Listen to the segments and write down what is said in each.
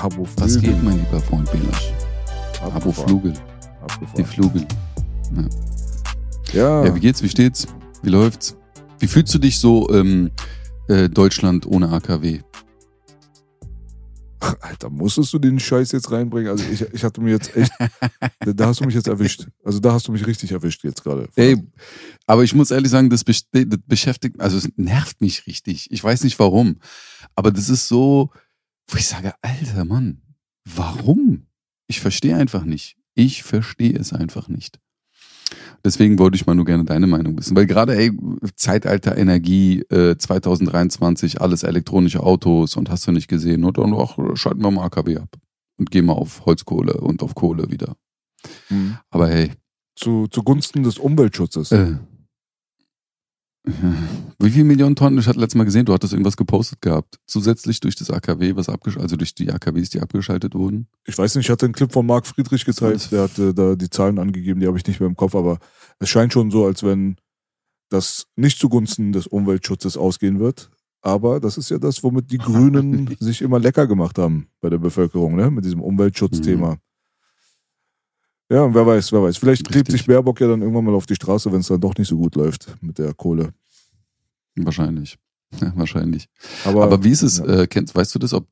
Abo Was Flügel. geht, mein lieber Freund Belasch? Abo Abgefahren. Flügel. Die Flügel. Ja, Ja, wie geht's? Wie steht's? Wie läuft's? Wie fühlst du dich so ähm, äh, Deutschland ohne AKW? Alter, musstest du den Scheiß jetzt reinbringen? Also ich, ich hatte mir jetzt echt, da hast du mich jetzt erwischt. Also da hast du mich richtig erwischt jetzt gerade. Ey, aber ich muss ehrlich sagen, das beschäftigt, also es nervt mich richtig. Ich weiß nicht warum. Aber das ist so, wo ich sage, alter Mann, warum? Ich verstehe einfach nicht. Ich verstehe es einfach nicht. Deswegen wollte ich mal nur gerne deine Meinung wissen. Weil gerade, ey, Zeitalter Energie, äh, 2023, alles elektronische Autos und hast du nicht gesehen. Und dann auch schalten wir mal AKW ab. Und gehen mal auf Holzkohle und auf Kohle wieder. Mhm. Aber hey, Zu, zugunsten des Umweltschutzes. äh, wie viele Millionen Tonnen? Ich hatte letztes Mal gesehen, du hattest irgendwas gepostet gehabt. Zusätzlich durch das AKW, was abgeschaltet, also durch die AKWs, die abgeschaltet wurden. Ich weiß nicht, ich hatte einen Clip von Marc Friedrich gezeigt, der hatte da die Zahlen angegeben, die habe ich nicht mehr im Kopf, aber es scheint schon so, als wenn das nicht zugunsten des Umweltschutzes ausgehen wird. Aber das ist ja das, womit die Grünen sich immer lecker gemacht haben bei der Bevölkerung, ne? Mit diesem Umweltschutzthema. Ja, und wer weiß, wer weiß. Vielleicht klebt sich Baerbock ja dann irgendwann mal auf die Straße, wenn es dann doch nicht so gut läuft mit der Kohle. Wahrscheinlich. Ja, wahrscheinlich. Aber, Aber wie ist es, ja. äh, kennst, weißt du das, ob,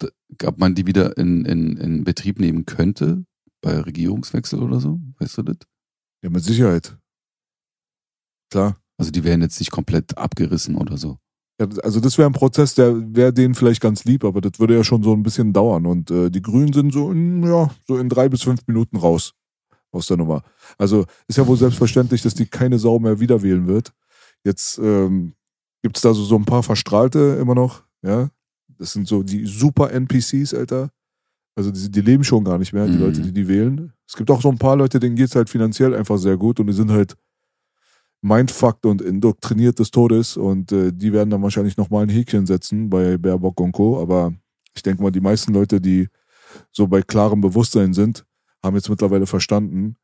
ob man die wieder in, in, in Betrieb nehmen könnte bei Regierungswechsel oder so? Weißt du das? Ja, mit Sicherheit. Klar. Also die werden jetzt nicht komplett abgerissen oder so. Ja, also das wäre ein Prozess, der wäre denen vielleicht ganz lieb, aber das würde ja schon so ein bisschen dauern. Und äh, die Grünen sind so in, ja, so in drei bis fünf Minuten raus aus der Nummer. Also ist ja wohl selbstverständlich, dass die keine Sau mehr wieder wählen wird. Jetzt ähm, gibt es da so, so ein paar Verstrahlte immer noch, ja. Das sind so die super NPCs, Alter. Also die, die leben schon gar nicht mehr, die Mhm. Leute, die die wählen. Es gibt auch so ein paar Leute, denen geht's halt finanziell einfach sehr gut und die sind halt mindfucked und indoktriniert des Todes und äh, die werden dann wahrscheinlich nochmal ein Häkchen setzen bei Baerbock und Co. Aber ich denke mal, die meisten Leute, die so bei klarem Bewusstsein sind, haben jetzt mittlerweile verstanden,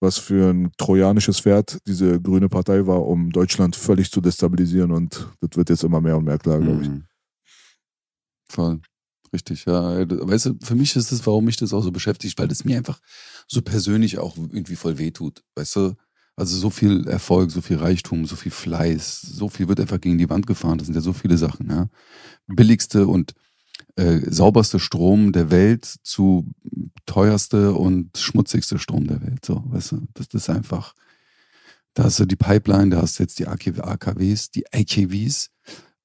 was für ein trojanisches Pferd diese grüne Partei war, um Deutschland völlig zu destabilisieren und das wird jetzt immer mehr und mehr klar, glaube ich. Mhm. Voll. Richtig, ja. Weißt du, für mich ist es, warum mich das auch so beschäftigt, weil das mir einfach so persönlich auch irgendwie voll wehtut. Weißt du? Also so viel Erfolg, so viel Reichtum, so viel Fleiß, so viel wird einfach gegen die Wand gefahren. Das sind ja so viele Sachen, ja. Billigste und äh, sauberste Strom der Welt zu teuerste und schmutzigste Strom der Welt. So, weißt du, das, das ist einfach. Da hast du die Pipeline, da hast du jetzt die AKW, AKWs, die AKWs.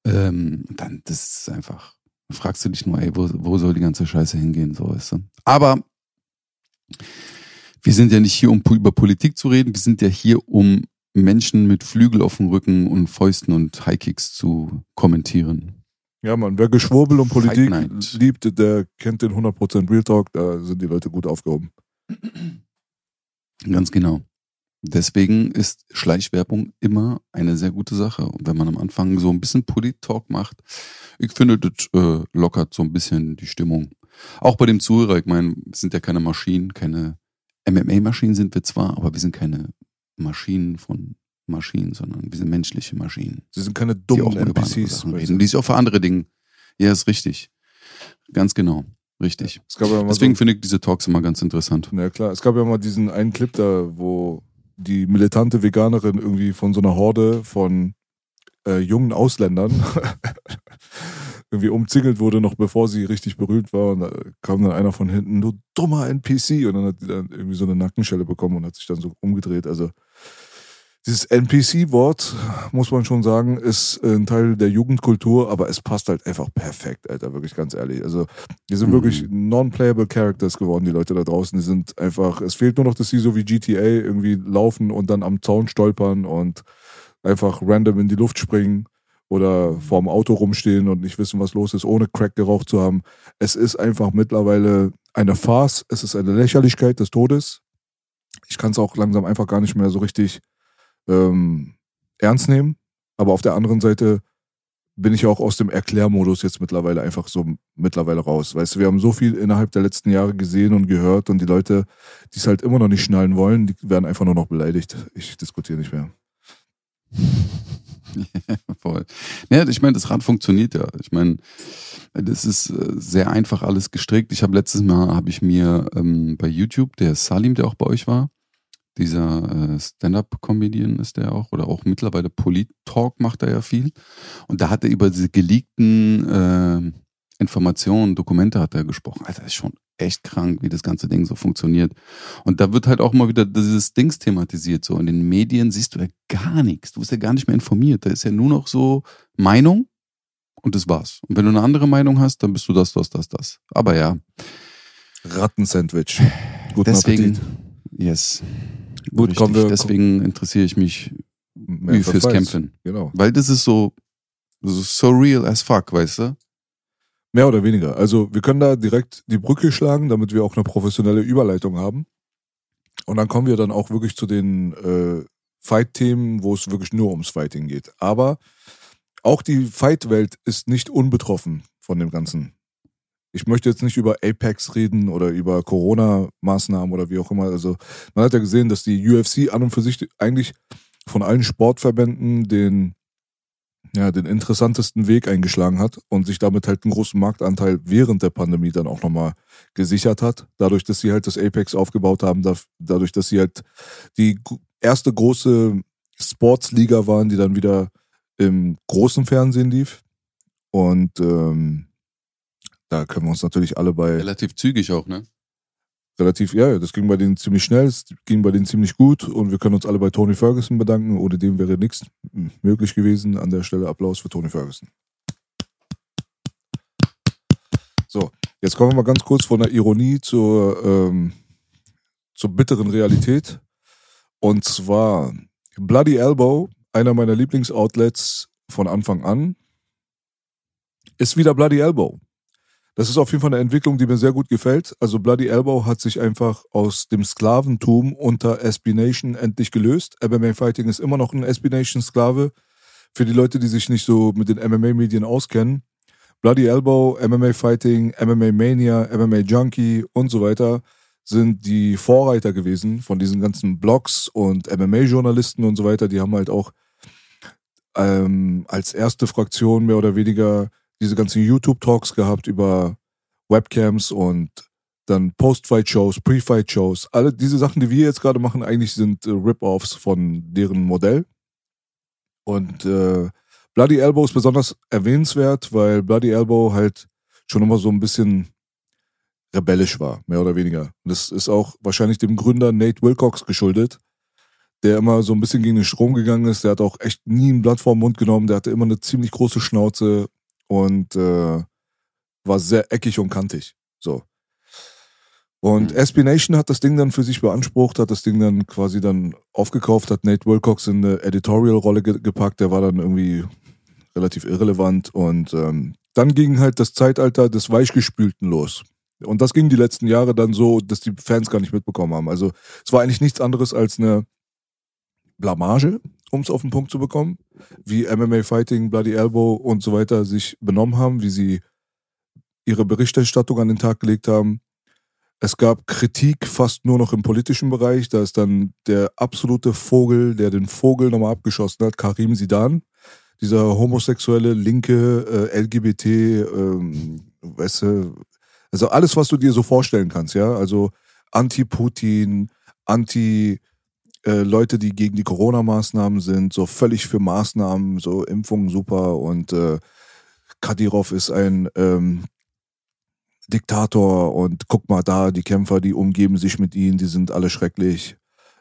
Ähm, dann, das ist einfach. Fragst du dich nur, ey, wo, wo soll die ganze Scheiße hingehen, so weißt du. Aber wir sind ja nicht hier, um über Politik zu reden, wir sind ja hier, um Menschen mit Flügel auf dem Rücken und Fäusten und Highkicks zu kommentieren. Ja, man, wer Geschwurbel und Politik liebt, der kennt den 100% Real Talk, da sind die Leute gut aufgehoben. Ganz genau. Deswegen ist Schleichwerbung immer eine sehr gute Sache. Und wenn man am Anfang so ein bisschen Polit-Talk macht, ich finde, das äh, lockert so ein bisschen die Stimmung. Auch bei dem Zuhörer, ich meine, wir sind ja keine Maschinen, keine MMA-Maschinen sind wir zwar, aber wir sind keine Maschinen von Maschinen, sondern wir sind menschliche Maschinen. Sie sind keine Die dummen andere NPCs. Reden, die sich auch für andere Dinge. Ja, ist richtig. Ganz genau. Richtig. Es gab ja Deswegen so, finde ich diese Talks immer ganz interessant. Ja klar, es gab ja mal diesen einen Clip da, wo die militante Veganerin irgendwie von so einer Horde von äh, jungen Ausländern irgendwie umzingelt wurde, noch bevor sie richtig berühmt war. Und da kam dann einer von hinten, du dummer NPC. Und dann hat die dann irgendwie so eine Nackenschelle bekommen und hat sich dann so umgedreht. Also Dieses NPC-Wort, muss man schon sagen, ist ein Teil der Jugendkultur, aber es passt halt einfach perfekt, Alter, wirklich ganz ehrlich. Also, die sind Mhm. wirklich non-playable Characters geworden, die Leute da draußen. Die sind einfach, es fehlt nur noch, dass sie so wie GTA irgendwie laufen und dann am Zaun stolpern und einfach random in die Luft springen oder vorm Auto rumstehen und nicht wissen, was los ist, ohne Crack geraucht zu haben. Es ist einfach mittlerweile eine Farce, es ist eine Lächerlichkeit des Todes. Ich kann es auch langsam einfach gar nicht mehr so richtig ähm, ernst nehmen. Aber auf der anderen Seite bin ich auch aus dem Erklärmodus jetzt mittlerweile einfach so mittlerweile raus. Weißt du, wir haben so viel innerhalb der letzten Jahre gesehen und gehört und die Leute, die es halt immer noch nicht schnallen wollen, die werden einfach nur noch beleidigt. Ich diskutiere nicht mehr. Voll. Ja, ich meine, das Rad funktioniert ja. Ich meine, das ist äh, sehr einfach alles gestrickt. Ich habe letztes Mal, habe ich mir ähm, bei YouTube, der Salim, der auch bei euch war, dieser äh, Stand-Up-Comedian ist der auch, oder auch mittlerweile Polit-Talk macht er ja viel. Und da hat er über diese geleakten äh, Informationen, Dokumente hat er gesprochen. Alter, ist schon echt krank, wie das ganze Ding so funktioniert. Und da wird halt auch mal wieder dieses Dings thematisiert. So in den Medien siehst du ja gar nichts. Du bist ja gar nicht mehr informiert. Da ist ja nur noch so Meinung und das war's. Und wenn du eine andere Meinung hast, dann bist du das, das, das, das. Aber ja, Rattensandwich. Guten deswegen, Appetit. Yes. Gut, Richtig. kommen wir- Deswegen interessiere ich mich Mehr fürs Verfalls. Kämpfen. Genau. Weil das ist so, so so real as fuck, weißt du? Mehr oder weniger. Also wir können da direkt die Brücke schlagen, damit wir auch eine professionelle Überleitung haben. Und dann kommen wir dann auch wirklich zu den äh, Fight-Themen, wo es wirklich nur ums Fighting geht. Aber auch die Fight-Welt ist nicht unbetroffen von dem Ganzen. Ich möchte jetzt nicht über Apex reden oder über Corona-Maßnahmen oder wie auch immer. Also man hat ja gesehen, dass die UFC an und für sich eigentlich von allen Sportverbänden den ja, den interessantesten Weg eingeschlagen hat und sich damit halt einen großen Marktanteil während der Pandemie dann auch nochmal gesichert hat. Dadurch, dass sie halt das Apex aufgebaut haben, da- dadurch, dass sie halt die erste große Sportsliga waren, die dann wieder im großen Fernsehen lief. Und ähm, da können wir uns natürlich alle bei Relativ zügig auch, ne? relativ, ja, das ging bei denen ziemlich schnell, es ging bei denen ziemlich gut und wir können uns alle bei Tony Ferguson bedanken. Ohne dem wäre nichts möglich gewesen. An der Stelle Applaus für Tony Ferguson. So, jetzt kommen wir mal ganz kurz von der Ironie zur, ähm, zur bitteren Realität. Und zwar Bloody Elbow, einer meiner Lieblingsoutlets von Anfang an, ist wieder Bloody Elbow. Das ist auf jeden Fall eine Entwicklung, die mir sehr gut gefällt. Also Bloody Elbow hat sich einfach aus dem Sklaventum unter SB Nation endlich gelöst. MMA Fighting ist immer noch ein SB Nation Sklave. Für die Leute, die sich nicht so mit den MMA-Medien auskennen. Bloody Elbow, MMA Fighting, MMA Mania, MMA Junkie und so weiter sind die Vorreiter gewesen von diesen ganzen Blogs und MMA-Journalisten und so weiter. Die haben halt auch ähm, als erste Fraktion mehr oder weniger diese ganzen YouTube-Talks gehabt über Webcams und dann Post-Fight-Shows, Pre-Fight-Shows. Alle diese Sachen, die wir jetzt gerade machen, eigentlich sind äh, Rip-Offs von deren Modell. Und äh, Bloody Elbow ist besonders erwähnenswert, weil Bloody Elbow halt schon immer so ein bisschen rebellisch war, mehr oder weniger. Das ist auch wahrscheinlich dem Gründer Nate Wilcox geschuldet, der immer so ein bisschen gegen den Strom gegangen ist. Der hat auch echt nie ein Blatt vor den Mund genommen. Der hatte immer eine ziemlich große Schnauze und äh, war sehr eckig und kantig. So. Und Mhm. SB Nation hat das Ding dann für sich beansprucht, hat das Ding dann quasi dann aufgekauft, hat Nate Wilcox in eine Editorial-Rolle ge gepackt, der war dann irgendwie relativ irrelevant und ähm, dann ging halt das Zeitalter des Weichgespülten los. Und das ging die letzten Jahre dann so, dass die Fans gar nicht mitbekommen haben. Also es war eigentlich nichts anderes als eine Blamage, um es auf den Punkt zu bekommen, wie MMA Fighting, Bloody Elbow und so weiter sich benommen haben, wie sie ihre Berichterstattung an den Tag gelegt haben. Es gab Kritik fast nur noch im politischen Bereich. Da ist dann der absolute Vogel, der den Vogel nochmal abgeschossen hat, Karim Sidan. Dieser homosexuelle, linke, äh, LGBT, ähm, weißt du, also alles, was du dir so vorstellen kannst, ja. Also Anti-Putin, Anti- äh, Leute, die gegen die Corona-Maßnahmen sind, so völlig für Maßnahmen, so Impfungen super und äh, Kadyrov ist ein ähm, Diktator und guck mal da, die Kämpfer, die umgeben sich mit ihnen, die sind alle schrecklich.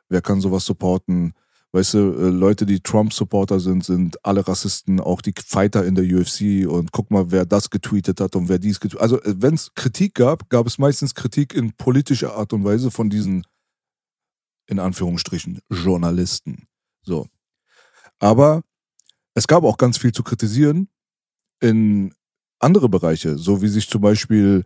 Wer kann sowas supporten? Weißt du, äh, Leute, die Trump-Supporter sind, sind alle Rassisten, auch die Fighter in der UFC und guck mal, wer das getweetet hat und wer dies getweetet hat. Also, äh, wenn es Kritik gab, gab es meistens Kritik in politischer Art und Weise von diesen, in Anführungsstrichen, Journalisten. So. Aber es gab auch ganz viel zu kritisieren in andere Bereiche, so wie sich zum Beispiel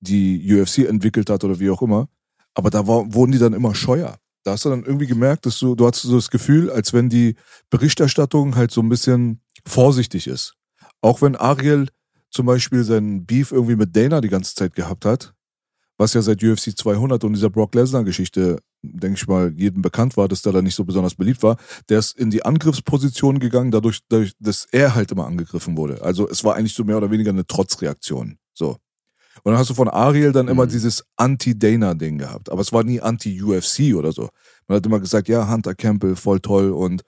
die UFC entwickelt hat oder wie auch immer. Aber da war, wurden die dann immer scheuer. Da hast du dann irgendwie gemerkt, dass du, du hast so das Gefühl, als wenn die Berichterstattung halt so ein bisschen vorsichtig ist. Auch wenn Ariel zum Beispiel seinen Beef irgendwie mit Dana die ganze Zeit gehabt hat, was ja seit UFC 200 und dieser Brock Lesnar-Geschichte, denke ich mal, jedem bekannt war, dass der da nicht so besonders beliebt war, der ist in die Angriffsposition gegangen, dadurch, dadurch, dass er halt immer angegriffen wurde. Also es war eigentlich so mehr oder weniger eine Trotzreaktion. So. Und dann hast du von Ariel dann immer Mhm. dieses Anti-Dana-Ding gehabt. Aber es war nie Anti-UFC oder so. Man hat immer gesagt, ja, Hunter Campbell, voll toll und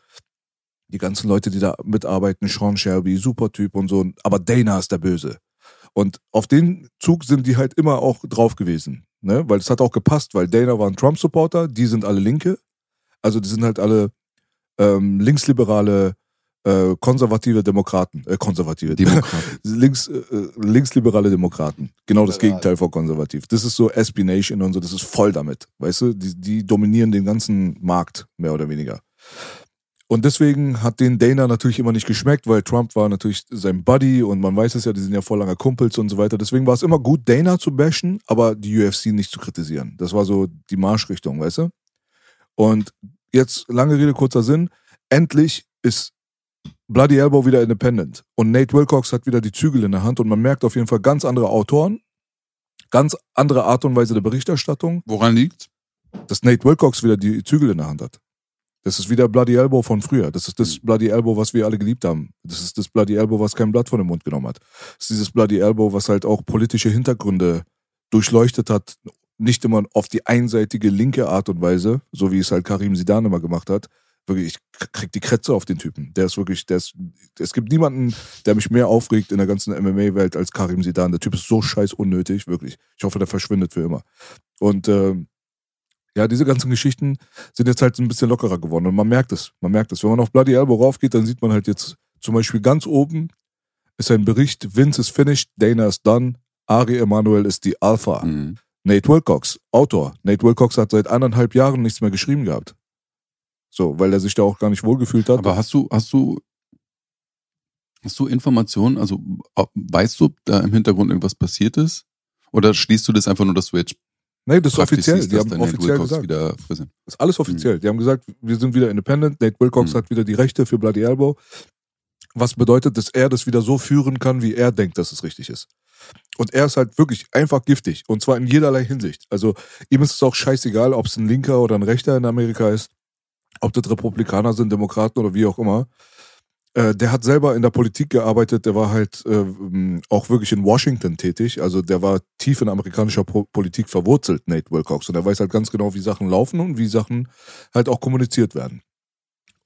die ganzen Leute, die da mitarbeiten, Sean Shelby, super Typ und so. Aber Dana ist der Böse. Und auf den Zug sind die halt immer auch drauf gewesen. Ne? Weil es hat auch gepasst, weil Dana war ein Trump-Supporter, die sind alle Linke. Also die sind halt alle ähm, linksliberale, äh, konservative Demokraten. Äh, konservative Demokraten. Links, äh, äh, linksliberale Demokraten. Genau das Liberal. Gegenteil von konservativ. Das ist so SB Nation und so, das ist voll damit. Weißt du, die, die dominieren den ganzen Markt, mehr oder weniger. Und deswegen hat den Dana natürlich immer nicht geschmeckt, weil Trump war natürlich sein Buddy und man weiß es ja, die sind ja voll lange Kumpels und so weiter. Deswegen war es immer gut, Dana zu bashen, aber die UFC nicht zu kritisieren. Das war so die Marschrichtung, weißt du? Und jetzt, lange Rede, kurzer Sinn, endlich ist Bloody Elbow wieder independent. Und Nate Wilcox hat wieder die Zügel in der Hand und man merkt auf jeden Fall ganz andere Autoren, ganz andere Art und Weise der Berichterstattung, Woran liegt? dass Nate Wilcox wieder die Zügel in der Hand hat. Das ist wieder Bloody Elbow von früher. Das ist das Bloody Elbow, was wir alle geliebt haben. Das ist das Bloody Elbow, was kein Blatt von dem Mund genommen hat. Das ist dieses Bloody Elbow, was halt auch politische Hintergründe durchleuchtet hat. Nicht immer auf die einseitige linke Art und Weise, so wie es halt Karim Sidan immer gemacht hat. Wirklich, ich krieg die Kretze auf den Typen. Der ist wirklich, der ist, es gibt niemanden, der mich mehr aufregt in der ganzen MMA-Welt als Karim Sidan. Der Typ ist so scheiß unnötig, wirklich. Ich hoffe, der verschwindet für immer. Und ähm, ja, diese ganzen Geschichten sind jetzt halt ein bisschen lockerer geworden. Und man merkt es. Man merkt es. Wenn man auf Bloody Elbow raufgeht, dann sieht man halt jetzt zum Beispiel ganz oben ist ein Bericht, Vince is finished, Dana is done, Ari Emanuel ist die Alpha. Mhm. Nate Wilcox, Autor. Nate Wilcox hat seit eineinhalb Jahren nichts mehr geschrieben gehabt. So, weil er sich da auch gar nicht wohlgefühlt hat. Aber hast du, hast du, hast du Informationen? Also weißt du, ob da im Hintergrund irgendwas passiert ist? Oder schließt du das einfach nur, dass du jetzt nee, das ist offiziell. Die haben offiziell gesagt. wieder? Das ist alles offiziell. Die haben gesagt, wir sind wieder independent. Nate Wilcox Mhm. hat wieder die Rechte für Bloody Elbow. Was bedeutet, dass er das wieder so führen kann, wie er denkt, dass es richtig ist. Und er ist halt wirklich einfach giftig. Und zwar in jederlei Hinsicht. Also ihm ist es auch scheißegal, ob es ein Linker oder ein Rechter in Amerika ist, ob das Republikaner sind, Demokraten oder wie auch immer. Äh, der hat selber in der Politik gearbeitet, der war halt äh, auch wirklich in Washington tätig. Also der war tief in amerikanischer po Politik verwurzelt, Nate Wilcox. Und er weiß halt ganz genau, wie Sachen laufen und wie Sachen halt auch kommuniziert werden.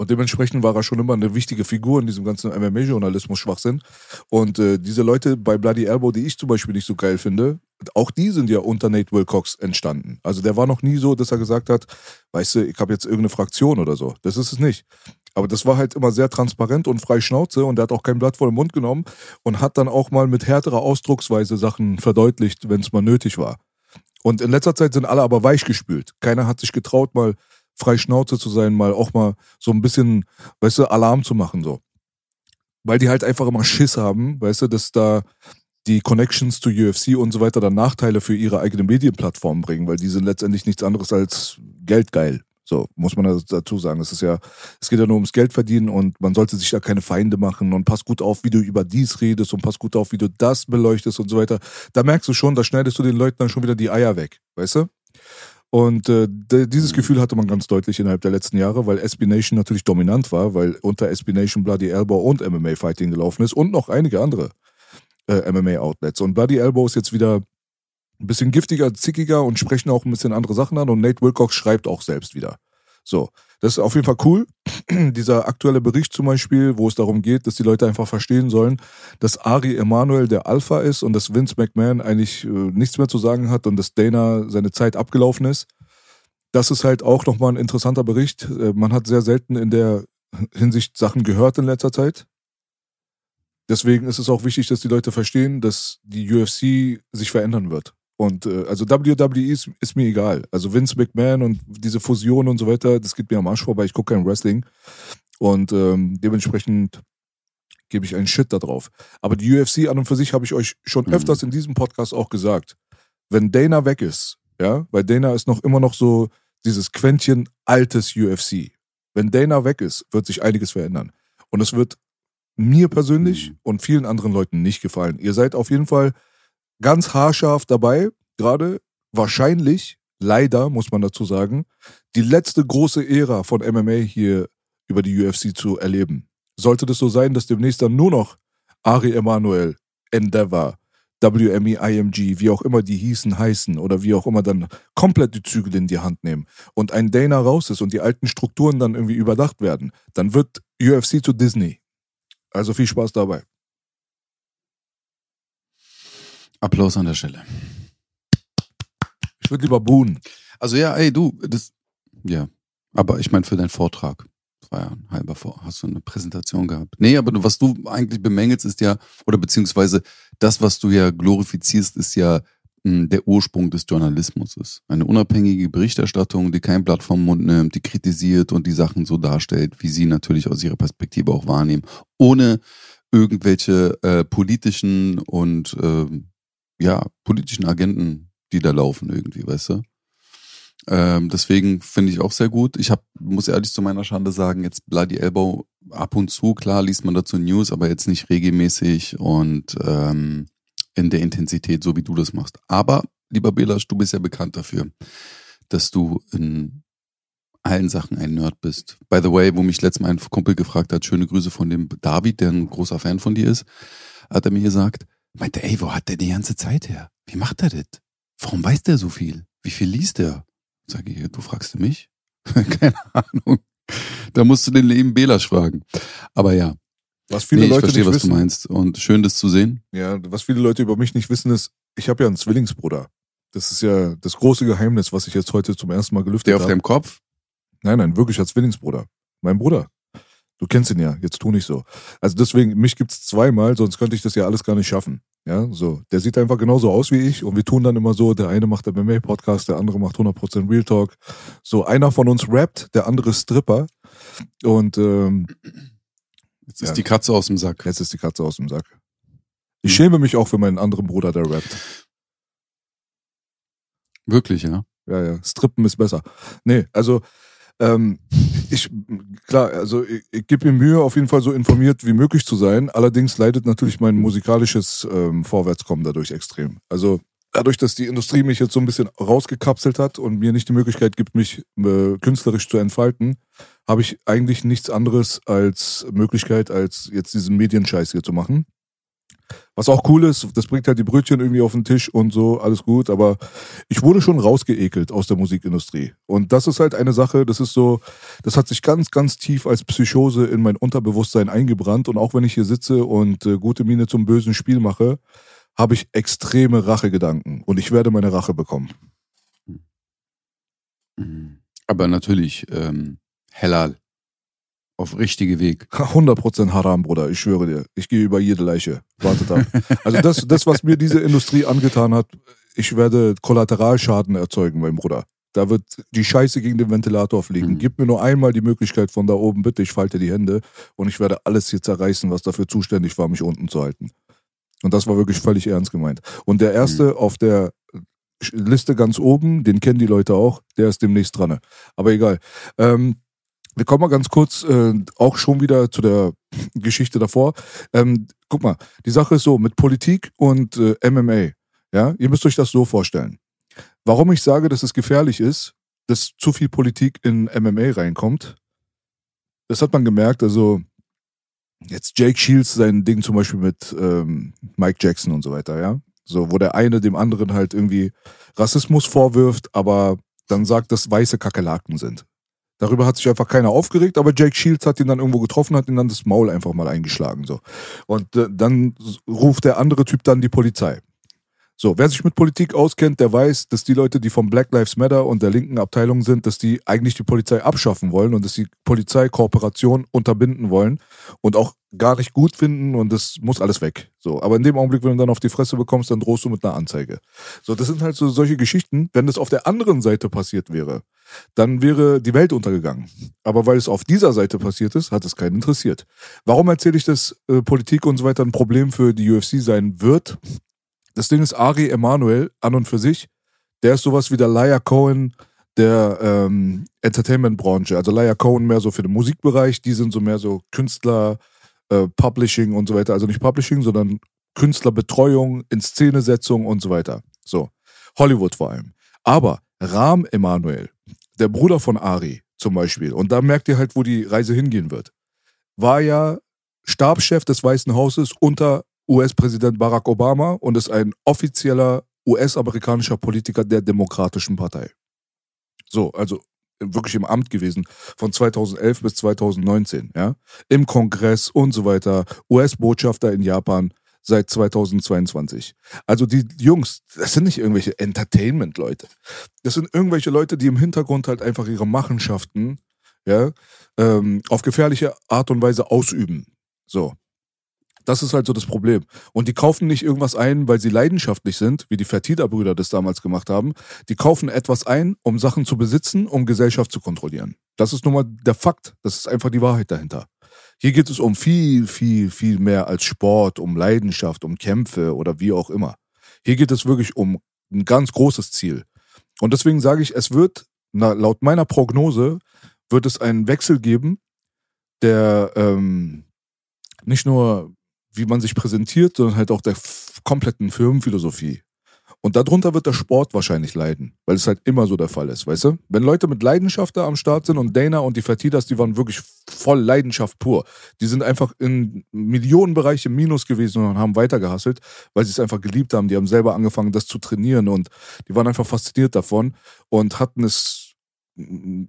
Und dementsprechend war er schon immer eine wichtige Figur in diesem ganzen MMA-Journalismus-Schwachsinn. Und äh, diese Leute bei Bloody Elbow, die ich zum Beispiel nicht so geil finde, auch die sind ja unter Nate Wilcox entstanden. Also der war noch nie so, dass er gesagt hat, weißt du, ich habe jetzt irgendeine Fraktion oder so. Das ist es nicht. Aber das war halt immer sehr transparent und frei Schnauze und der hat auch kein Blatt vor den Mund genommen und hat dann auch mal mit härterer Ausdrucksweise Sachen verdeutlicht, wenn es mal nötig war. Und in letzter Zeit sind alle aber weichgespült. Keiner hat sich getraut, mal frei Schnauze zu sein, mal auch mal so ein bisschen, weißt du, Alarm zu machen, so. Weil die halt einfach immer Schiss haben, weißt du, dass da die Connections zu UFC und so weiter dann Nachteile für ihre eigene Medienplattform bringen, weil die sind letztendlich nichts anderes als geldgeil. So, muss man das dazu sagen. Es ist ja, es geht ja nur ums Geld verdienen und man sollte sich da keine Feinde machen und pass gut auf, wie du über dies redest und pass gut auf, wie du das beleuchtest und so weiter. Da merkst du schon, da schneidest du den Leuten dann schon wieder die Eier weg, weißt du? Und äh, dieses Gefühl hatte man ganz deutlich innerhalb der letzten Jahre, weil SB Nation natürlich dominant war, weil unter SB Nation Bloody Elbow und MMA Fighting gelaufen ist und noch einige andere äh, MMA Outlets. Und Bloody Elbow ist jetzt wieder ein bisschen giftiger, zickiger und sprechen auch ein bisschen andere Sachen an und Nate Wilcox schreibt auch selbst wieder. So, das ist auf jeden Fall cool. Dieser aktuelle Bericht zum Beispiel, wo es darum geht, dass die Leute einfach verstehen sollen, dass Ari Emanuel der Alpha ist und dass Vince McMahon eigentlich äh, nichts mehr zu sagen hat und dass Dana seine Zeit abgelaufen ist. das ist halt auch nochmal ein interessanter Bericht. Äh, Man hat sehr selten in der Hinsicht Sachen gehört in letzter Zeit. Deswegen ist es auch wichtig, dass die Leute verstehen, dass die UFC sich verändern wird. Und äh, also WWE ist, ist mir egal. Also Vince McMahon und diese Fusion und so weiter, das geht mir am Arsch vorbei. Ich gucke kein Wrestling. Und ähm, dementsprechend gebe ich einen Shit da drauf. Aber die UFC an und für sich habe ich euch schon Mhm. öfters in diesem Podcast auch gesagt. Wenn Dana weg ist, ja, weil Dana ist noch immer noch so dieses Quäntchen altes UFC. Wenn Dana weg ist, wird sich einiges verändern. Und es wird mir persönlich Mhm. und vielen anderen Leuten nicht gefallen. Ihr seid auf jeden Fall ganz haarscharf dabei, gerade wahrscheinlich, leider muss man dazu sagen, die letzte große Ära von MMA hier über die UFC zu erleben. Sollte das so sein, dass demnächst dann nur noch Ari Emanuel, Endeavor, WME, IMG, wie auch immer die hießen, heißen oder wie auch immer dann komplett die Zügel in die Hand nehmen und ein Dana raus ist und die alten Strukturen dann irgendwie überdacht werden, dann wird UFC zu Disney. Also viel Spaß dabei. Applaus an der Stelle. Ich würde lieber buhen. Also ja, ey, du, das, ja. Aber ich meine für deinen Vortrag. Das war ja ein halber Vor. Hast du eine Präsentation gehabt? Nee, aber was du eigentlich bemängelst, ist ja, oder beziehungsweise das, was du ja glorifizierst, ist ja mh, der Ursprung des Journalismus ist. Eine unabhängige Berichterstattung, die kein Blatt vom Mund nimmt, die kritisiert und die Sachen so darstellt, wie sie natürlich aus ihrer Perspektive auch wahrnehmen, ohne irgendwelche äh, politischen und ähm, ja, politischen Agenten, die da laufen irgendwie, weißt du? Ähm, deswegen finde ich auch sehr gut. Ich hab, muss ehrlich zu meiner Schande sagen, jetzt Bloody Elbow ab und zu, klar liest man dazu News, aber jetzt nicht regelmäßig und ähm, in der Intensität, so wie du das machst. Aber, lieber Belasch, du bist ja bekannt dafür, dass du in allen Sachen ein Nerd bist. By the way, wo mich letztes Mal ein Kumpel gefragt hat, schöne Grüße von dem David, der ein großer Fan von dir ist, hat er mir gesagt, meinte, ey, wo hat der die ganze Zeit her? Wie macht er das? Warum weiß der so viel? Wie viel liest er? Sag ich, du fragst du mich? Keine Ahnung. Da musst du den Leben Belasch fragen. Aber ja, Was viele nee, ich Leute verstehe, nicht was wissen, du meinst. Und schön, das zu sehen. Ja, was viele Leute über mich nicht wissen, ist, ich habe ja einen Zwillingsbruder. Das ist ja das große Geheimnis, was ich jetzt heute zum ersten Mal gelüftet Der auf habe. deinem Kopf? Nein, nein, wirklich als Zwillingsbruder. Mein Bruder. Du kennst ihn ja, jetzt tu nicht so. Also deswegen, mich gibt's zweimal, sonst könnte ich das ja alles gar nicht schaffen. Ja, so. Der sieht einfach genauso aus wie ich und wir tun dann immer so, der eine macht MMA-Podcast, der andere macht 100% Real Talk. So, einer von uns rappt, der andere ist Stripper. Und ähm, Jetzt Ja. ist die Katze aus dem Sack. jetzt ist die Katze aus dem Sack. Ich schäme mich auch für meinen anderen Bruder, der rappt. Wirklich, ja. Ja, ja, Strippen ist besser. Nee, also ähm, ich, klar, also ich, ich gebe mir Mühe, auf jeden Fall so informiert wie möglich zu sein. Allerdings leidet natürlich mein musikalisches ähm, Vorwärtskommen dadurch extrem. Also dadurch, dass die Industrie mich jetzt so ein bisschen rausgekapselt hat und mir nicht die Möglichkeit gibt, mich äh, künstlerisch zu entfalten, habe ich eigentlich nichts anderes als Möglichkeit, als jetzt diesen Medienscheiß hier zu machen. Was auch cool ist, das bringt halt die Brötchen irgendwie auf den Tisch und so, alles gut, aber ich wurde schon rausgeekelt aus der Musikindustrie. Und das ist halt eine Sache, das ist so, das hat sich ganz, ganz tief als Psychose in mein Unterbewusstsein eingebrannt. Und auch wenn ich hier sitze und äh, gute Miene zum bösen Spiel mache, habe ich extreme Rachegedanken. Und ich werde meine Rache bekommen. Mhm. Aber natürlich, ähm, Halal. Auf richtige Weg. 100% Haram, Bruder, ich schwöre dir. Ich gehe über jede Leiche. Wartet ab. Also das, das, was mir diese Industrie angetan hat, ich werde Kollateralschaden erzeugen, mein Bruder. Da wird die Scheiße gegen den Ventilator fliegen. Mhm. Gib mir nur einmal die Möglichkeit von da oben, bitte, ich falte die Hände und ich werde alles hier zerreißen, was dafür zuständig war, mich unten zu halten. Und das war wirklich völlig ernst gemeint. Und der erste auf der Liste ganz oben, den kennen die Leute auch, der ist demnächst dran. Aber egal. Ähm, wir kommen mal ganz kurz äh, auch schon wieder zu der Geschichte davor. Ähm, guck mal, die Sache ist so, mit Politik und äh, MMA, ja, ihr müsst euch das so vorstellen. Warum ich sage, dass es gefährlich ist, dass zu viel Politik in MMA reinkommt, das hat man gemerkt, also jetzt Jake Shields sein Ding zum Beispiel mit ähm, Mike Jackson und so weiter, ja. So, wo der eine dem anderen halt irgendwie Rassismus vorwirft, aber dann sagt, dass weiße Kakerlaken sind. Darüber hat sich einfach keiner aufgeregt, aber Jake Shields hat ihn dann irgendwo getroffen, hat ihn dann das Maul einfach mal eingeschlagen. So. Und äh, dann ruft der andere Typ dann die Polizei. So, wer sich mit Politik auskennt, der weiß, dass die Leute, die vom Black Lives Matter und der linken Abteilung sind, dass die eigentlich die Polizei abschaffen wollen und dass die Polizei Kooperation unterbinden wollen und auch gar nicht gut finden und das muss alles weg. So, aber in dem Augenblick, wenn du dann auf die Fresse bekommst, dann drohst du mit einer Anzeige. So, das sind halt so solche Geschichten. Wenn das auf der anderen Seite passiert wäre, dann wäre die Welt untergegangen. Aber weil es auf dieser Seite passiert ist, hat es keinen interessiert. Warum erzähle ich, dass äh, Politik und so weiter ein Problem für die UFC sein wird? Das Ding ist, Ari Emanuel an und für sich, der ist sowas wie der Laia Cohen der ähm, Entertainment-Branche. Also Laia Cohen mehr so für den Musikbereich, die sind so mehr so Künstler, äh, Publishing und so weiter. Also nicht Publishing, sondern Künstlerbetreuung, Inszenesetzung und so weiter. So. Hollywood vor allem. Aber Rahm Emanuel, der Bruder von Ari zum Beispiel, und da merkt ihr halt, wo die Reise hingehen wird, war ja Stabschef des Weißen Hauses unter US-Präsident Barack Obama und ist ein offizieller US-amerikanischer Politiker der Demokratischen Partei. So, also wirklich im Amt gewesen von 2011 bis 2019, ja, im Kongress und so weiter, US-Botschafter in Japan seit 2022. Also die Jungs, das sind nicht irgendwelche Entertainment-Leute. Das sind irgendwelche Leute, die im Hintergrund halt einfach ihre Machenschaften, ja, ähm, auf gefährliche Art und Weise ausüben. So. Das ist halt so das Problem. Und die kaufen nicht irgendwas ein, weil sie leidenschaftlich sind, wie die Fertitta-Brüder das damals gemacht haben. Die kaufen etwas ein, um Sachen zu besitzen, um Gesellschaft zu kontrollieren. Das ist nun mal der Fakt. Das ist einfach die Wahrheit dahinter. Hier geht es um viel, viel, viel mehr als Sport, um Leidenschaft, um Kämpfe oder wie auch immer. Hier geht es wirklich um ein ganz großes Ziel. Und deswegen sage ich, es wird, na, laut meiner Prognose, wird es einen Wechsel geben, der ähm, nicht nur wie man sich präsentiert, sondern halt auch der kompletten Firmenphilosophie. Und darunter wird der Sport wahrscheinlich leiden, weil es halt immer so der Fall ist, weißt du? Wenn Leute mit Leidenschaft da am Start sind und Dana und die Fertitas, die waren wirklich voll Leidenschaft pur. Die sind einfach in Millionenbereiche Minus gewesen und haben weitergehasselt, weil sie es einfach geliebt haben. Die haben selber angefangen, das zu trainieren und die waren einfach fasziniert davon und hatten es,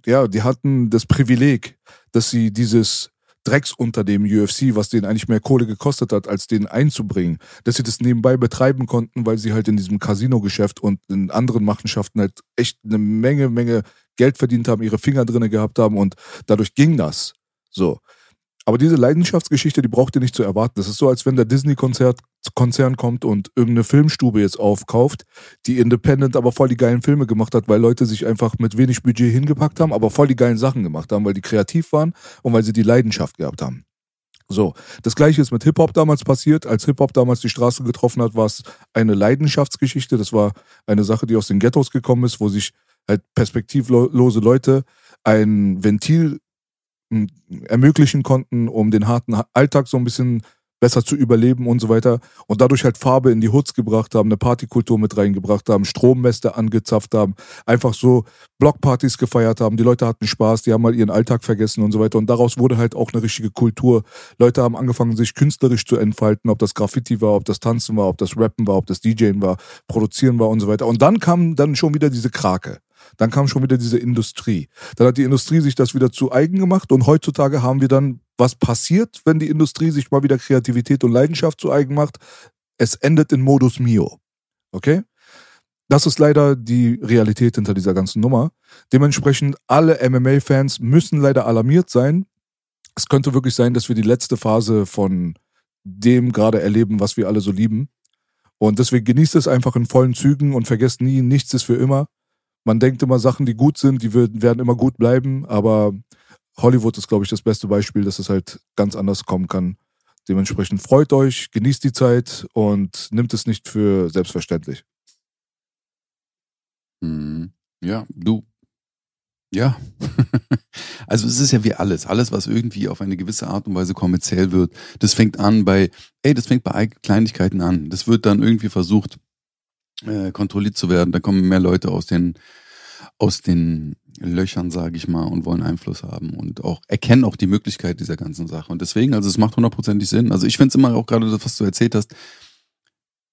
ja, die hatten das Privileg, dass sie dieses Drecks unter dem UFC, was denen eigentlich mehr Kohle gekostet hat, als den einzubringen. Dass sie das nebenbei betreiben konnten, weil sie halt in diesem Casino-Geschäft und in anderen Machenschaften halt echt eine Menge, Menge Geld verdient haben, ihre Finger drinne gehabt haben und dadurch ging das. So. Aber diese Leidenschaftsgeschichte, die braucht ihr nicht zu erwarten. Das ist so, als wenn der Disney-Konzern kommt und irgendeine Filmstube jetzt aufkauft, die Independent aber voll die geilen Filme gemacht hat, weil Leute sich einfach mit wenig Budget hingepackt haben, aber voll die geilen Sachen gemacht haben, weil die kreativ waren und weil sie die Leidenschaft gehabt haben. So, das gleiche ist mit Hip-Hop damals passiert. Als Hip-Hop damals die Straße getroffen hat, war es eine Leidenschaftsgeschichte. Das war eine Sache, die aus den Ghettos gekommen ist, wo sich halt perspektivlose Leute ein Ventil ermöglichen konnten, um den harten Alltag so ein bisschen besser zu überleben und so weiter. Und dadurch halt Farbe in die Hoods gebracht haben, eine Partykultur mit reingebracht haben, Strommäste angezapft haben, einfach so Blockpartys gefeiert haben. Die Leute hatten Spaß, die haben mal ihren Alltag vergessen und so weiter. Und daraus wurde halt auch eine richtige Kultur. Leute haben angefangen, sich künstlerisch zu entfalten, ob das Graffiti war, ob das Tanzen war, ob das Rappen war, ob das DJing war, Produzieren war und so weiter. Und dann kam dann schon wieder diese Krake. Dann kam schon wieder diese Industrie. Dann hat die Industrie sich das wieder zu eigen gemacht und heutzutage haben wir dann, was passiert, wenn die Industrie sich mal wieder Kreativität und Leidenschaft zu eigen macht? Es endet in Modus Mio. Okay? Das ist leider die Realität hinter dieser ganzen Nummer. Dementsprechend, alle MMA-Fans müssen leider alarmiert sein. Es könnte wirklich sein, dass wir die letzte Phase von dem gerade erleben, was wir alle so lieben. Und deswegen genießt es einfach in vollen Zügen und vergesst nie, nichts ist für immer man denkt immer, Sachen, die gut sind, die werden immer gut bleiben, aber Hollywood ist, glaube ich, das beste Beispiel, dass es halt ganz anders kommen kann. Dementsprechend freut euch, genießt die Zeit und nimmt es nicht für selbstverständlich. Mhm. Ja, du. Ja. also es ist ja wie alles. Alles, was irgendwie auf eine gewisse Art und Weise kommerziell wird, das fängt an bei, ey, das fängt bei Kleinigkeiten an. Das wird dann irgendwie versucht, äh, kontrolliert zu werden. Da kommen mehr Leute aus den, aus den Löchern, sage ich mal, und wollen Einfluss haben und auch erkennen auch die Möglichkeit dieser ganzen Sache. Und deswegen, also es macht hundertprozentig Sinn. Also ich finde es immer auch gerade das, was du erzählt hast,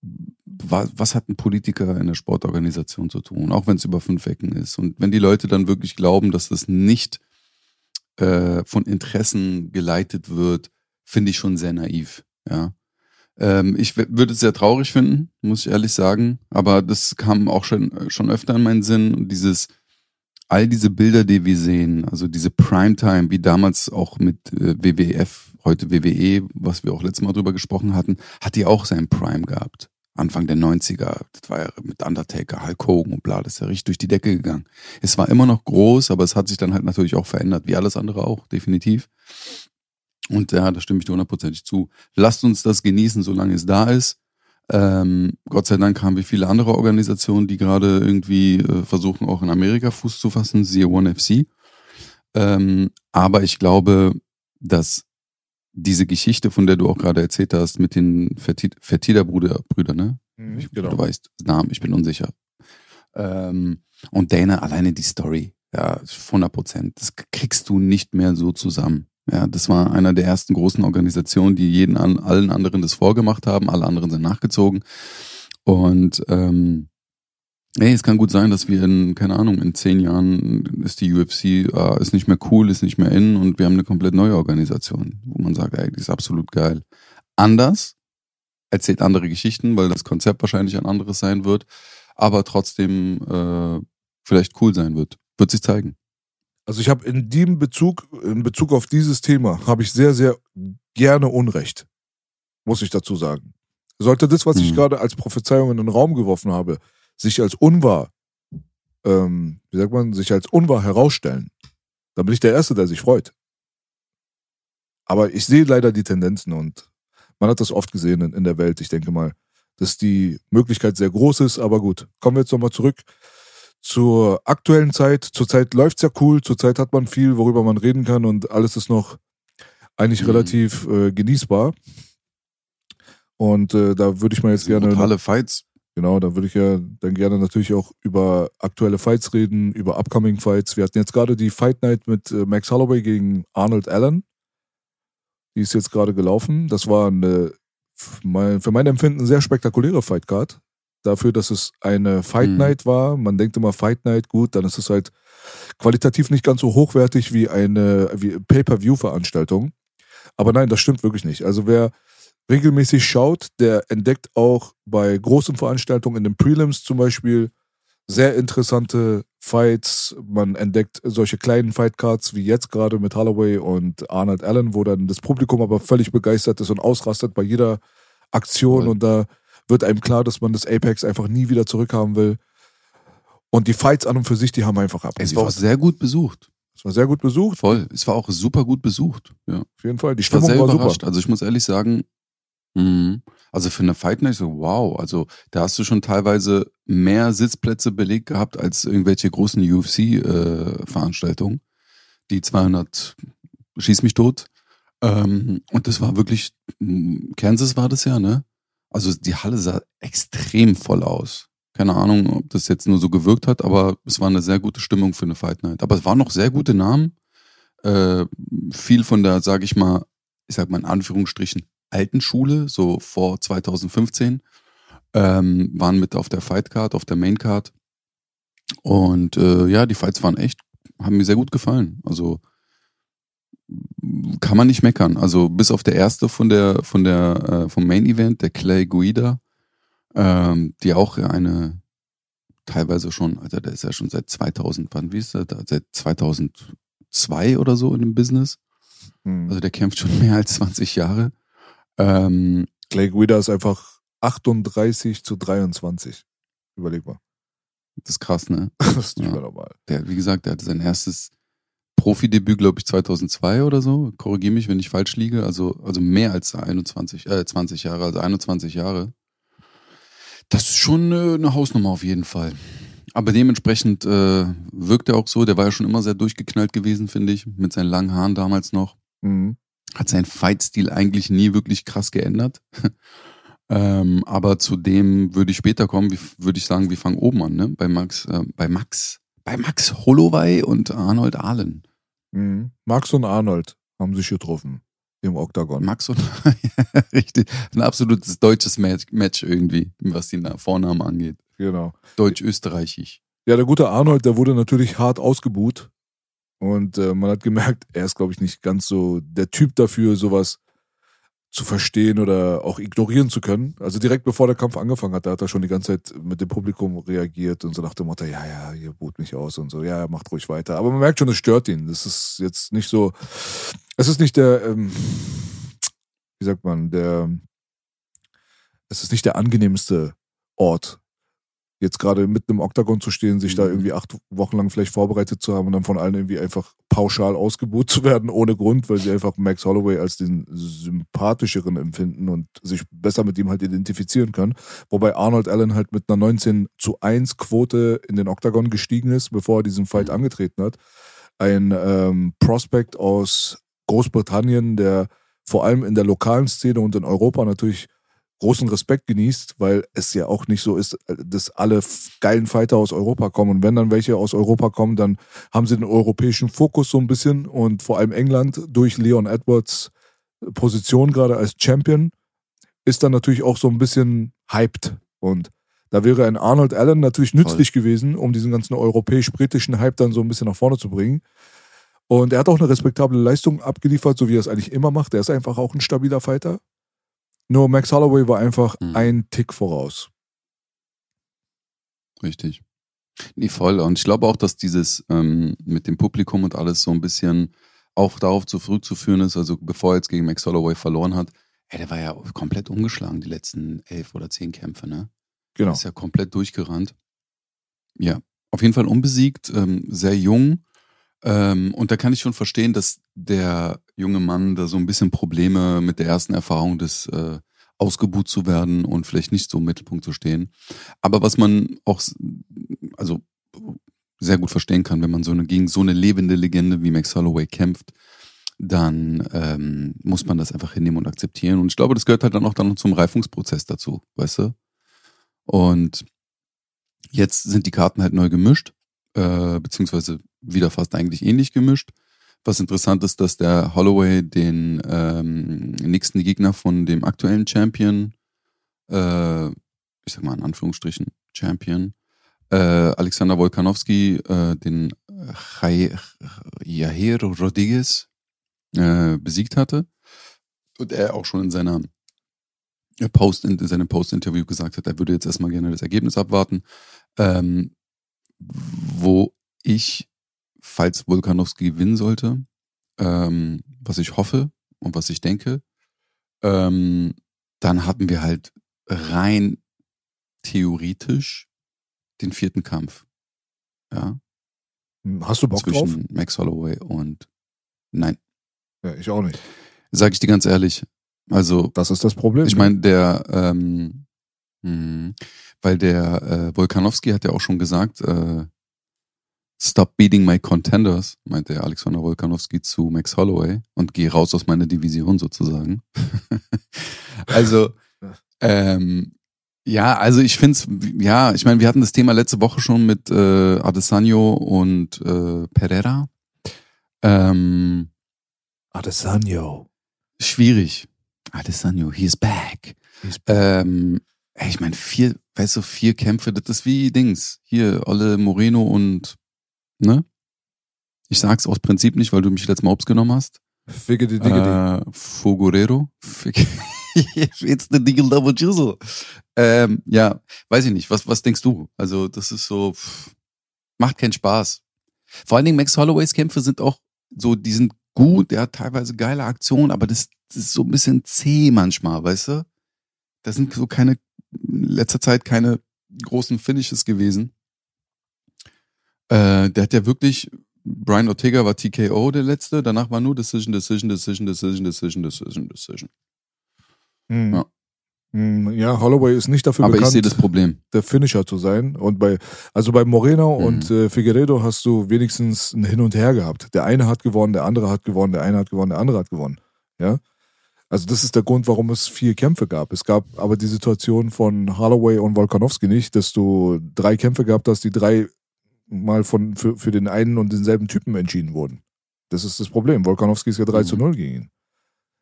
was, was hat ein Politiker in der Sportorganisation zu tun, auch wenn es über fünf Ecken ist. Und wenn die Leute dann wirklich glauben, dass das nicht äh, von Interessen geleitet wird, finde ich schon sehr naiv. Ja. Ähm, ich würde es sehr traurig finden, muss ich ehrlich sagen. Aber das kam auch schon, schon öfter in meinen Sinn. Und dieses, all diese Bilder, die wir sehen, also diese Primetime, wie damals auch mit äh, WWF, heute WWE, was wir auch letztes Mal drüber gesprochen hatten, hat die auch seinen Prime gehabt. Anfang der 90er, das war ja mit Undertaker, Hulk Hogan und bla, das ist ja richtig durch die Decke gegangen. Es war immer noch groß, aber es hat sich dann halt natürlich auch verändert, wie alles andere auch, definitiv. Und ja, da stimme ich dir hundertprozentig zu. Lasst uns das genießen, solange es da ist. Ähm, Gott sei Dank haben wir viele andere Organisationen, die gerade irgendwie äh, versuchen, auch in Amerika Fuß zu fassen, siehe One FC. Ähm, aber ich glaube, dass diese Geschichte, von der du auch gerade erzählt hast, mit den Fertitta-Brüder, Brüder, ne? Ich, genau. Du weißt Namen, ich bin unsicher. Ähm, und Dana, alleine die Story, ja, 100 Prozent. Das kriegst du nicht mehr so zusammen. Ja, das war einer der ersten großen Organisationen, die jeden an, allen anderen das vorgemacht haben. Alle anderen sind nachgezogen. Und ähm, ey, es kann gut sein, dass wir in, keine Ahnung, in zehn Jahren ist die UFC, äh, ist nicht mehr cool, ist nicht mehr in und wir haben eine komplett neue Organisation, wo man sagt, ey, die ist absolut geil. Anders, erzählt andere Geschichten, weil das Konzept wahrscheinlich ein anderes sein wird, aber trotzdem äh, vielleicht cool sein wird. Wird sich zeigen. Also ich habe in dem Bezug, in Bezug auf dieses Thema, habe ich sehr, sehr gerne Unrecht, muss ich dazu sagen. Sollte das, was ich Mhm. gerade als Prophezeiung in den Raum geworfen habe, sich als unwahr, ähm, wie sagt man, sich als unwahr herausstellen, dann bin ich der Erste, der sich freut. Aber ich sehe leider die Tendenzen und man hat das oft gesehen in, in der Welt. Ich denke mal, dass die Möglichkeit sehr groß ist, aber gut. Kommen wir jetzt nochmal zurück zur aktuellen Zeit. Zurzeit läuft's ja cool, zurzeit hat man viel, worüber man reden kann und alles ist noch eigentlich Mhm. relativ äh, genießbar. Und äh, da würde ich mal jetzt gerne, Brutale Fights. genau, da würde ich ja dann gerne natürlich auch über aktuelle Fights reden, über upcoming Fights. Wir hatten jetzt gerade die Fight Night mit äh, Max Holloway gegen Arnold Allen. Die ist jetzt gerade gelaufen. Das war eine, für mein Empfinden sehr spektakuläre Fightcard. Dafür, dass es eine Fight Mhm. Night war. Man denkt immer Fight Night, gut, dann ist es halt qualitativ nicht ganz so hochwertig wie eine wie Pay-per-View-Veranstaltung. Aber nein, das stimmt wirklich nicht. Also wer regelmäßig schaut, der entdeckt auch bei großen Veranstaltungen in den Prelims zum Beispiel sehr interessante Fights. Man entdeckt solche kleinen Fightcards wie jetzt gerade mit Holloway und Arnold Allen, wo dann das Publikum aber völlig begeistert ist und ausrastet bei jeder Aktion und da wird einem klar, dass man das Apex einfach nie wieder zurückhaben will. Und die Fights an und für sich, die haben einfach Es war auch sehr gut besucht. Es war sehr gut besucht, Voll. Es war auch super gut besucht. Ja. auf jeden Fall. Die Ich war Stimmung sehr war, überrascht. super. Also ich muss ehrlich sagen, mhm. also für eine Fight Night so, wow. Also da hast du schon teilweise mehr Sitzplätze belegt gehabt als irgendwelche großen UFC-Veranstaltungen. die 200 schieß mich tot. Ähm, und das war wirklich, mh, Kansas war das ja, ne? Also die Halle sah extrem voll aus. Keine Ahnung, ob das jetzt nur so gewirkt hat, aber es war eine sehr gute Stimmung für eine Fight Night. Aber es waren noch sehr gute Namen. Äh, viel von der, sag ich mal, ich sag mal in Anführungsstrichen, alten Schule, so vor 2015, ähm, waren mit auf der Fight Card, auf der Main Card. Und äh, ja, die Fights waren echt, haben mir sehr gut gefallen. Also kann man nicht meckern. Also bis auf der erste von der von der äh, vom Main Event, der Clay Guida, ähm, die auch eine teilweise schon, Alter, der ist ja schon seit 2000, wann wie ist der? da? Seit 2002 oder so in dem Business. Hm. Also der kämpft schon mehr als 20 Jahre. Ähm, Clay Guida ist einfach 38 zu 23. Überleg mal. das ist krass, ne? Das ist nicht Ja. mehr normal. Der, wie gesagt, der hatte sein erstes Profidebüt, glaube ich, 2002 oder so. Korrigiere mich, wenn ich falsch liege. Also, also mehr als 21, äh, 20 Jahre, also 21 Jahre. Das ist schon äh, eine Hausnummer auf jeden Fall. Aber dementsprechend äh, wirkt er auch so. Der war ja schon immer sehr durchgeknallt gewesen, finde ich, mit seinen langen Haaren damals noch. Mhm. Hat seinen Fight-Stil eigentlich nie wirklich krass geändert. ähm, aber zu dem würde ich später kommen. Würde ich sagen, wir fangen oben an, ne? Bei Max, äh, bei Max, bei Max Holloway und Arnold Ahlen. Mhm. Max und Arnold haben sich getroffen im Oktagon. Max und richtig, ein absolutes deutsches Match, Match irgendwie, was die Na- Vornamen angeht. Genau. Deutsch-österreichisch. Ja, der gute Arnold, der wurde natürlich hart ausgebuht. Und äh, man hat gemerkt, er ist, glaube ich, nicht ganz so der Typ dafür, sowas zu verstehen oder auch ignorieren zu können. Also direkt bevor der Kampf angefangen hat, da hat er schon die ganze Zeit mit dem Publikum reagiert und so nach dem Motto, ja, ja, ihr buht mich aus und so, ja, ja, macht ruhig weiter. Aber man merkt schon, es stört ihn. Das ist jetzt nicht so, es ist nicht der, ähm, wie sagt man, der, es ist nicht der angenehmste Ort, jetzt gerade mitten im Oktagon zu stehen, sich da irgendwie acht Wochen lang vielleicht vorbereitet zu haben und dann von allen irgendwie einfach pauschal ausgebucht zu werden, ohne Grund, weil sie einfach Max Holloway als den sympathischeren empfinden und sich besser mit ihm halt identifizieren können. Wobei Arnold Allen halt mit einer 19 zu 1 Quote in den Oktagon gestiegen ist, bevor er diesen Fight angetreten hat. Ein ähm, Prospect aus Großbritannien, der vor allem in der lokalen Szene und in Europa natürlich großen Respekt genießt, weil es ja auch nicht so ist, dass alle geilen Fighter aus Europa kommen. Und wenn dann welche aus Europa kommen, dann haben sie den europäischen Fokus so ein bisschen und vor allem England durch Leon Edwards Position gerade als Champion ist dann natürlich auch so ein bisschen hyped. Und da wäre ein Arnold Allen natürlich nützlich gewesen, um diesen ganzen europäisch-britischen Hype dann so ein bisschen nach vorne zu bringen. Und er hat auch eine respektable Leistung abgeliefert, so wie er es eigentlich immer macht. Er ist einfach auch ein stabiler Fighter. Nur Max Holloway war einfach Mhm. ein Tick voraus. Richtig. Nee, voll. Und ich glaube auch, dass dieses ähm, mit dem Publikum und alles so ein bisschen auch darauf zurückzuführen ist, also bevor er jetzt gegen Max Holloway verloren hat, ey, der war ja komplett umgeschlagen, die letzten elf oder zehn Kämpfe, ne? Genau. Ist ja komplett durchgerannt. Ja, auf jeden Fall unbesiegt, ähm, sehr jung. Ähm, und da kann ich schon verstehen, dass der junge Mann da so ein bisschen Probleme mit der ersten Erfahrung des äh, ausgebuht zu werden und vielleicht nicht so im Mittelpunkt zu stehen. Aber was man auch also sehr gut verstehen kann, wenn man so eine gegen so eine lebende Legende wie Max Holloway kämpft, dann ähm, muss man das einfach hinnehmen und akzeptieren. Und ich glaube, das gehört halt dann auch dann zum Reifungsprozess dazu, weißt du? Und jetzt sind die Karten halt neu gemischt, äh, beziehungsweise wieder fast eigentlich ähnlich gemischt. Was interessant ist, dass der Holloway den ähm, nächsten Gegner von dem aktuellen Champion, äh, ich sag mal in Anführungsstrichen Champion, äh, Alexander Wolkanowski, äh, den Jai- Jair Rodriguez äh, besiegt hatte. Und er auch schon in seiner Post, in seinem Post-Interview gesagt hat, er würde jetzt erstmal gerne das Ergebnis abwarten. Ähm, wo ich, falls Volkanowski gewinnen sollte, ähm, was ich hoffe und was ich denke, ähm, dann hatten wir halt rein theoretisch den vierten Kampf. Ja, Hast du Bock drauf? zwischen Max Holloway und nein, Ja, ich auch nicht. sage ich dir ganz ehrlich. Also Das ist das Problem. Ich meine, der, ähm, mh, weil der äh, Volkanowski hat ja auch schon gesagt, äh, stop beating my contenders, meinte der Alexander Volkanowski zu Max Holloway und geh raus aus meiner Division sozusagen. also, ähm, ja, also ich find's, ja, ich meine, wir hatten das Thema letzte Woche schon mit äh, Adesanya und äh, Pereira. Ähm, Adesanya. schwierig. Adesanya, he's back. He's Ähm, ey, ich meine, vier, weißt du, vier Kämpfe, das ist wie Dings. Hier, Olle Moreno und, ne? Ich sag's aus Prinzip nicht, weil du mich letztes Mal obs genommen hast. Figgedy diggedy. Äh, Fogorero. It's the Diggle Double Jizzle. Ähm, ja, weiß ich nicht. Was, was denkst du? Also, das ist so, pff, macht keinen Spaß. Vor allen Dingen Max Holloways Kämpfe sind auch so, die sind gut, der hat teilweise geile Aktionen, aber das, das ist so ein bisschen zäh manchmal, weißt du? Da sind so keine, in letzter Zeit keine großen Finishes gewesen. Äh, der hat ja wirklich, Brian Ortega war TKO der letzte, danach war nur Decision, Decision, Decision, Decision, Decision, Decision, Decision. Hm. ja. Hm, Ja, Holloway ist nicht dafür Aber ich bekannt, sehe das Problem. der Finisher zu sein. Und bei, also bei Moreno Mhm. und äh, Figueredo hast du wenigstens ein Hin und Her gehabt. Der eine hat gewonnen, der andere hat gewonnen, der eine hat gewonnen, der andere hat gewonnen. Ja. Also das ist der Grund, warum es vier Kämpfe gab. Es gab aber die Situation von Holloway und Volkanovski nicht, dass du drei Kämpfe gehabt hast, die drei mal von, für, für den einen und denselben Typen entschieden wurden. Das ist das Problem. Volkanovski ist ja 3 Mhm. zu 0 gegen ihn.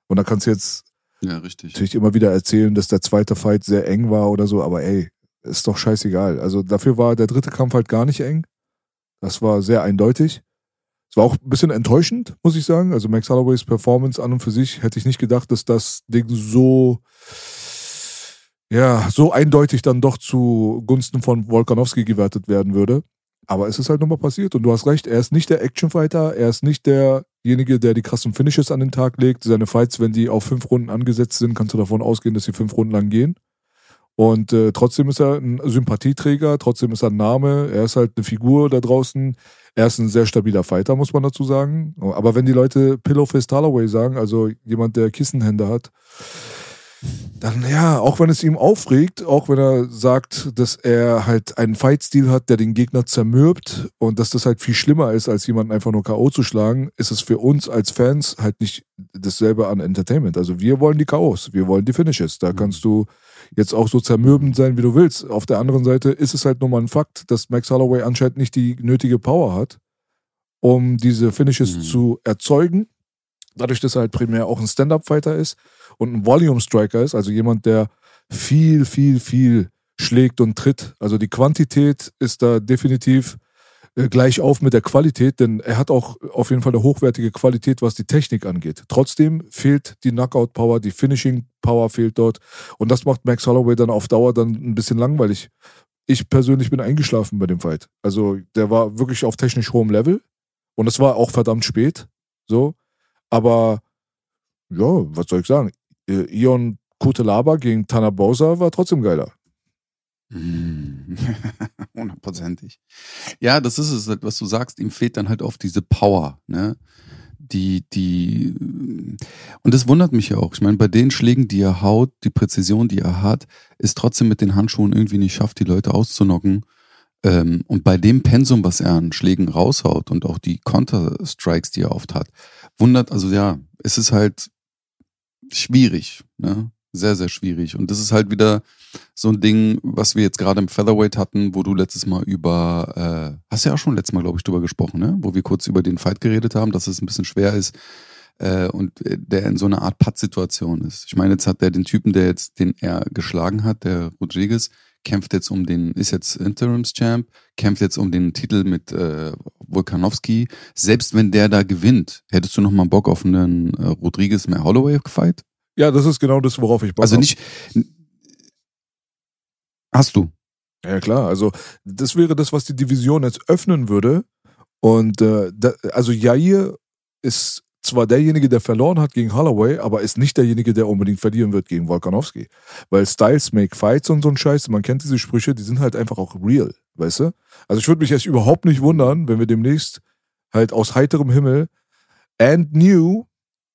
Und da kannst du jetzt Ja, richtig. natürlich immer wieder erzählen, dass der zweite Fight sehr eng war oder so, aber ey, ist doch scheißegal. Also dafür war der dritte Kampf halt gar nicht eng. Das war sehr eindeutig. Es war auch ein bisschen enttäuschend, muss ich sagen. Also Max Holloways Performance an und für sich hätte ich nicht gedacht, dass das Ding so, ja, so eindeutig dann doch zugunsten von Volkanovski gewertet werden würde. Aber es ist halt nochmal passiert und du hast recht, er ist nicht der Actionfighter, er ist nicht derjenige, der die krassen Finishes an den Tag legt. Seine Fights, wenn die auf fünf Runden angesetzt sind, kannst du davon ausgehen, dass sie fünf Runden lang gehen. Und äh, trotzdem ist er ein Sympathieträger, trotzdem ist er ein Name, er ist halt eine Figur da draußen. Er ist ein sehr stabiler Fighter, muss man dazu sagen. Aber wenn die Leute Pillow Fist Holloway sagen, also jemand, der Kissenhände hat, dann ja, auch wenn es ihm aufregt, auch wenn er sagt, dass er halt einen Fightstil hat, der den Gegner zermürbt und dass das halt viel schlimmer ist, als jemanden einfach nur K.O. zu schlagen, ist es für uns als Fans halt nicht dasselbe an Entertainment. Also wir wollen die K.O.s, wir wollen die Finishes. Da kannst du jetzt auch so zermürbend sein, wie du willst. Auf der anderen Seite ist es halt nur mal ein Fakt, dass Max Holloway anscheinend nicht die nötige Power hat, um diese Finishes mhm. zu erzeugen. Dadurch, dass er halt primär auch ein Stand-Up-Fighter ist und ein Volume-Striker ist, also jemand, der viel, viel, viel schlägt und tritt. Also die Quantität ist da definitiv äh, gleich auf mit der Qualität, denn er hat auch auf jeden Fall eine hochwertige Qualität, was die Technik angeht. Trotzdem fehlt die Knockout-Power, die Finishing-Power fehlt dort und das macht Max Holloway dann auf Dauer dann ein bisschen langweilig. Ich persönlich bin eingeschlafen bei dem Fight. Also der war wirklich auf technisch hohem Level und es war auch verdammt spät, so. Aber ja, was soll ich sagen? Äh, Ion Kutelaba gegen Tana Bowser war trotzdem geiler. Hundertprozentig. Ja, das ist es, was du sagst. Ihm fehlt dann halt oft diese Power, ne? Die, die, und das wundert mich ja auch. Ich meine, bei den Schlägen, die er haut, die Präzision, die er hat, ist trotzdem mit den Handschuhen irgendwie nicht schafft, die Leute auszunocken. Ähm, und bei dem Pensum, was er an Schlägen raushaut und auch die Counter-Strikes, die er oft hat, wundert, also ja, es ist halt schwierig, ne? Sehr, sehr schwierig. Und das ist halt wieder so ein Ding, was wir jetzt gerade im Featherweight hatten, wo du letztes Mal über, äh, hast ja auch schon letztes Mal, glaube ich, drüber gesprochen, ne? Wo wir kurz über den Fight geredet haben, dass es ein bisschen schwer ist äh, und der in so einer Art Putt-Situation ist. Ich meine, jetzt hat der den Typen, der jetzt, den er geschlagen hat, der Rodriguez, kämpft jetzt um den, ist jetzt Interims-Champ, kämpft jetzt um den Titel mit äh, Volkanovski. Selbst wenn der da gewinnt, hättest du noch mal Bock auf einen äh, Rodriguez mehr Holloway-Fight? Ja, das ist genau das, worauf ich Bock Also nicht. Hast du? Ja, klar. Also, das wäre das, was die Division jetzt öffnen würde. Und äh, da, also Jair ist zwar derjenige, der verloren hat gegen Holloway, aber ist nicht derjenige, der unbedingt verlieren wird gegen Volkanovski. Weil Styles make fights und so ein Scheiß, man kennt diese Sprüche, die sind halt einfach auch real, weißt du? Also ich würde mich echt überhaupt nicht wundern, wenn wir demnächst halt aus heiterem Himmel and new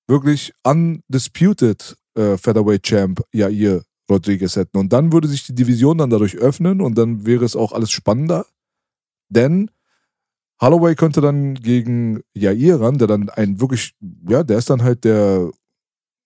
wirklich undisputed äh, Featherweight Champ Jair Rodriguez hätten. Und dann würde sich die Division dann dadurch öffnen und dann wäre es auch alles spannender. Denn Holloway könnte dann gegen Jair ran, der dann ein wirklich, ja, der ist dann halt der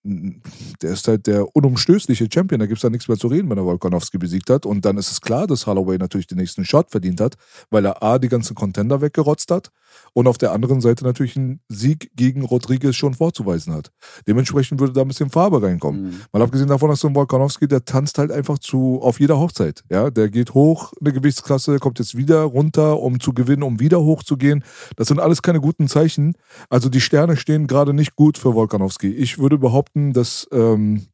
der ist halt der unumstößliche Champion. Da gibt es da nichts mehr zu reden, wenn er Volkanovski besiegt hat. Und dann ist es klar, dass Holloway natürlich den nächsten Shot verdient hat, weil er A, die ganzen Contender weggerotzt hat und auf der anderen Seite natürlich einen Sieg gegen Rodriguez schon vorzuweisen hat. Dementsprechend würde da ein bisschen Farbe reinkommen. Mhm. Mal abgesehen davon, dass so ein Volkanovski, der tanzt halt einfach zu, auf jeder Hochzeit. Ja, der geht hoch, eine Gewichtsklasse, kommt jetzt wieder runter, um zu gewinnen, um wieder hoch zu gehen. Das sind alles keine guten Zeichen. Also die Sterne stehen gerade nicht gut für Volkanovski. Ich würde behaupten, dass ähm,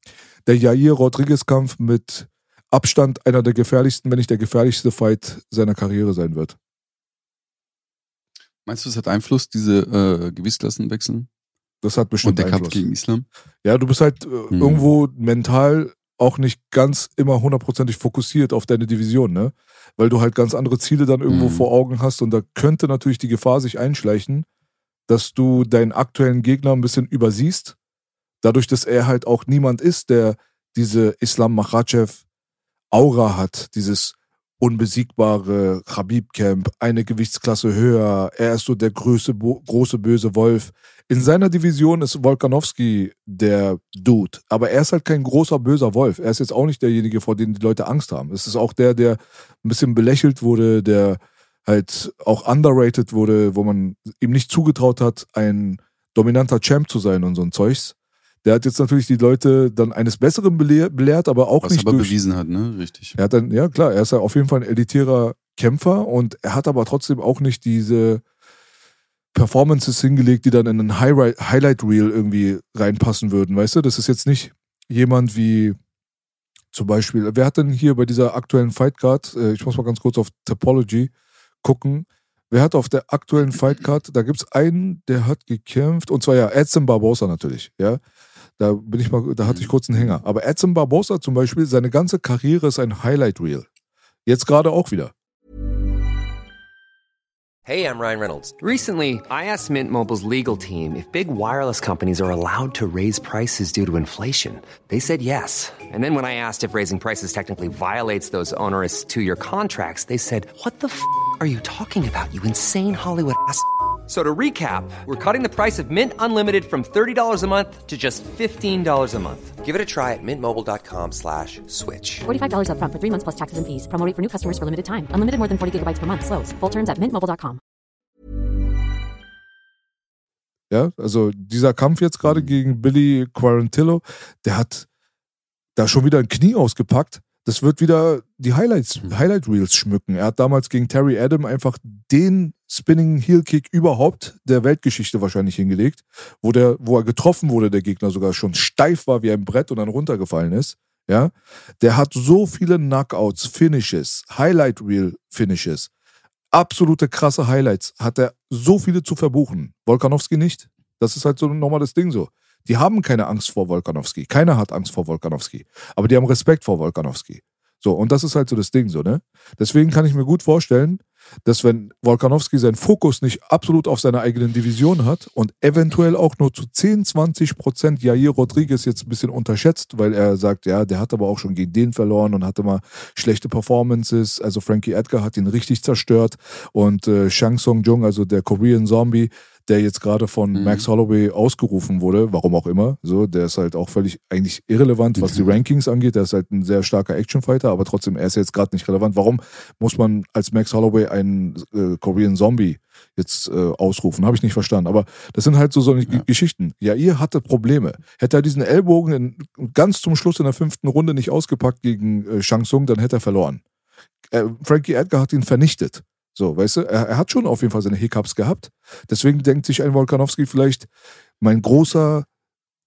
der Jair Rodriguez-Kampf mit Abstand einer der gefährlichsten, wenn nicht der gefährlichste Fight seiner Karriere sein wird. Meinst du, es hat Einfluss, diese äh, Gewichtsklassenwechseln? Das hat bestimmt Und der Einfluss. Kampf gegen Islam? Ja, du bist halt äh, hm. irgendwo mental auch nicht ganz immer hundertprozentig fokussiert auf deine Division, ne? Weil du halt ganz andere Ziele dann irgendwo hm. vor Augen hast und da könnte natürlich die Gefahr sich einschleichen, dass du deinen aktuellen Gegner ein bisschen übersiehst dadurch, dass er halt auch niemand ist, der diese Islam Makhachev Aura hat, dieses unbesiegbare Khabib-Camp, eine Gewichtsklasse höher, er ist so der größte, große böse Wolf. In seiner Division ist Volkanovski der Dude, aber er ist halt kein großer böser Wolf. Er ist jetzt auch nicht derjenige, vor dem die Leute Angst haben. Es ist auch der, der ein bisschen belächelt wurde, der halt auch underrated wurde, wo man ihm nicht zugetraut hat, ein dominanter Champ zu sein und so ein Zeugs. Der hat jetzt natürlich die Leute dann eines Besseren belehrt, aber auch Was nicht. Was aber durch, bewiesen hat, ne? Richtig. Er hat dann, ja klar, er ist ja auf jeden Fall ein elitärer Kämpfer und er hat aber trotzdem auch nicht diese Performances hingelegt, die dann in ein High Highlight Reel irgendwie reinpassen würden, weißt du? Das ist jetzt nicht jemand wie zum Beispiel, wer hat denn hier bei dieser aktuellen Fightcard, äh, ich muss mal ganz kurz auf Topology gucken, wer hat auf der aktuellen Fightcard, da gibt es einen, der hat gekämpft, und zwar ja Edson Barbosa natürlich, ja. Da bin ich mal, da hatte ich kurz einen Hänger. Aber Edson Barbosa zum Beispiel, seine ganze Karriere ist ein Highlight Reel. Jetzt gerade auch wieder. Hey, I'm Ryan Reynolds. Recently, I asked Mint Mobile's legal team if big wireless companies are allowed to raise prices due to inflation. They said yes. And then when I asked if raising prices technically violates those onerous two year contracts, they said, What the f are you talking about, you insane Hollywood ass? F- So to recap, we're cutting the price of Mint Unlimited from $30 a month to just $15 a month. Give it a try at mintmobile.com slash switch. $45 upfront for three months plus taxes and fees. Promo rate for new customers for limited time. Unlimited more than 40 gigabytes per month. Slows. Full terms at mintmobile.com. Ja, also dieser Kampf jetzt gerade gegen Billy Quarantillo, der hat da schon wieder ein Knie ausgepackt. Das wird wieder die Highlights, Highlight Reels schmücken. Er hat damals gegen Terry Adam einfach den Spinning Heel Kick überhaupt der Weltgeschichte wahrscheinlich hingelegt, wo der, wo er getroffen wurde, der Gegner sogar schon steif war wie ein Brett und dann runtergefallen ist. Ja, der hat so viele Knockouts, Finishes, Highlight Reel Finishes, absolute krasse Highlights. Hat er so viele zu verbuchen. Volkanowski nicht. Das ist halt so nochmal das Ding so. Die haben keine Angst vor Volkanowski. Keiner hat Angst vor Volkanowski. Aber die haben Respekt vor Volkanowski. So, und das ist halt so das Ding so, ne? Deswegen kann ich mir gut vorstellen, dass wenn Volkanowski seinen Fokus nicht absolut auf seiner eigenen Division hat und eventuell auch nur zu 10, 20 Prozent Jair Rodriguez jetzt ein bisschen unterschätzt, weil er sagt, ja, der hat aber auch schon gegen den verloren und hatte mal schlechte Performances. Also Frankie Edgar hat ihn richtig zerstört und äh, Shang Song Jung, also der Korean Zombie, der jetzt gerade von Mhm. Max Holloway ausgerufen wurde, warum auch immer. So, der ist halt auch völlig eigentlich irrelevant, was die Mhm. Rankings angeht. Der ist halt ein sehr starker Actionfighter, aber trotzdem, er ist jetzt gerade nicht relevant. Warum muss man als Max Holloway einen äh, Korean Zombie jetzt äh, ausrufen? Habe ich nicht verstanden. Aber das sind halt so so Ja. Geschichten. Ja, ihr hatte Probleme. Hätte er diesen Ellbogen in, ganz zum Schluss in der fünften Runde nicht ausgepackt gegen äh, Shang Tsung, dann hätte er verloren. Äh, Frankie Edgar hat ihn vernichtet. So, weißt du, er, er hat schon auf jeden Fall seine Hiccups gehabt. Deswegen denkt sich ein Volkanowski vielleicht, mein großer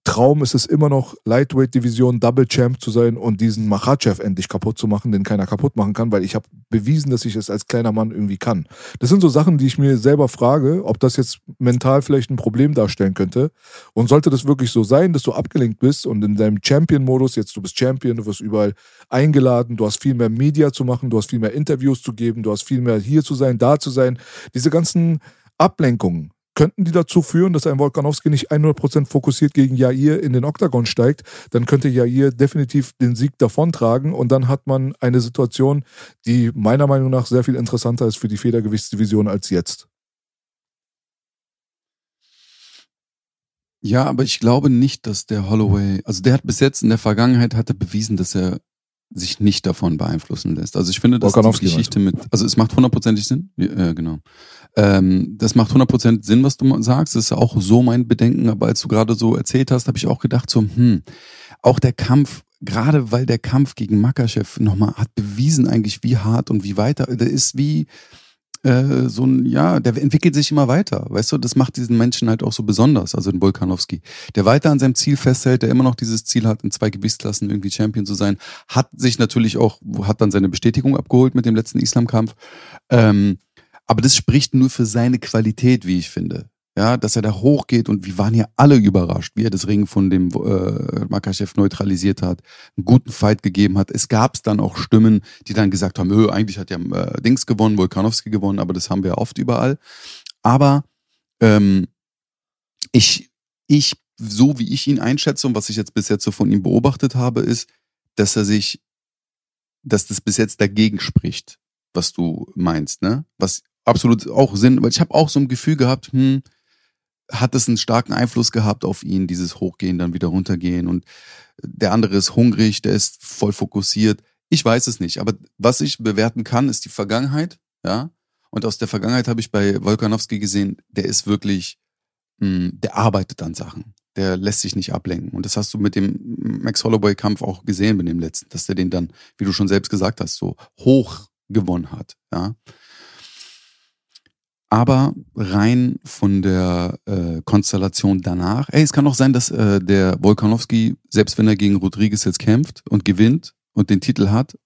Traum ist es immer noch, Lightweight-Division Double Champ zu sein und diesen Machachev endlich kaputt zu machen, den keiner kaputt machen kann, weil ich habe bewiesen, dass ich es als kleiner Mann irgendwie kann. Das sind so Sachen, die ich mir selber frage, ob das jetzt mental vielleicht ein Problem darstellen könnte. Und sollte das wirklich so sein, dass du abgelenkt bist und in deinem Champion-Modus, jetzt du bist Champion, du wirst überall eingeladen, du hast viel mehr Media zu machen, du hast viel mehr Interviews zu geben, du hast viel mehr hier zu sein, da zu sein. Diese ganzen Ablenkungen, könnten die dazu führen, dass ein Volkanowski nicht 100% fokussiert gegen Jair in den Oktagon steigt, dann könnte Jair definitiv den Sieg davontragen und dann hat man eine Situation, die meiner Meinung nach sehr viel interessanter ist für die Federgewichtsdivision als jetzt. Ja, aber ich glaube nicht, dass der Holloway, also der hat bis jetzt in der Vergangenheit hat er bewiesen, dass er sich nicht davon beeinflussen lässt. Also ich finde, dass die Geschichte mit, also es macht hundertprozentig Sinn, ja, äh, genau. Ähm, das macht hundertprozentig Sinn, was du sagst. Das ist auch so mein Bedenken, aber als du gerade so erzählt hast, habe ich auch gedacht so, hm, auch der Kampf, gerade weil der Kampf gegen Makachev nochmal hat bewiesen eigentlich, wie hart und wie weiter, der ist wie, äh, so ein, ja, der entwickelt sich immer weiter. Weißt du, das macht diesen Menschen halt auch so besonders, also den Volkanowski. Der weiter an seinem Ziel festhält, der immer noch dieses Ziel hat, in zwei Gewichtsklassen irgendwie Champion zu sein, hat sich natürlich auch, hat dann seine Bestätigung abgeholt mit dem letzten Islamkampf. Ähm, aber das spricht nur für seine Qualität, wie ich finde. Ja, dass er da hochgeht und wir waren ja alle überrascht, wie er das Ring von dem äh, Makachev neutralisiert hat, einen guten Fight gegeben hat. Es gab dann auch Stimmen, die dann gesagt haben, Öh, eigentlich hat ja äh, Dings gewonnen, Volkanowski gewonnen, aber das haben wir oft überall. Aber ähm, ich, ich, so wie ich ihn einschätze und was ich jetzt bis jetzt so von ihm beobachtet habe, ist, dass er sich, dass das bis jetzt dagegen spricht, was du meinst, ne? Was absolut auch Sinn, weil ich habe auch so ein Gefühl gehabt, hm, hat es einen starken Einfluss gehabt auf ihn, dieses Hochgehen, dann wieder runtergehen und der andere ist hungrig, der ist voll fokussiert. Ich weiß es nicht, aber was ich bewerten kann, ist die Vergangenheit, ja. Und aus der Vergangenheit habe ich bei Volkanowski gesehen, der ist wirklich, mh, der arbeitet an Sachen. Der lässt sich nicht ablenken. Und das hast du mit dem Max Holloway-Kampf auch gesehen, mit dem letzten, dass der den dann, wie du schon selbst gesagt hast, so hoch gewonnen hat, ja. Aber rein von der äh, Konstellation danach, ey, es kann auch sein, dass äh, der Volkanovski, selbst wenn er gegen Rodriguez jetzt kämpft und gewinnt und den Titel hat,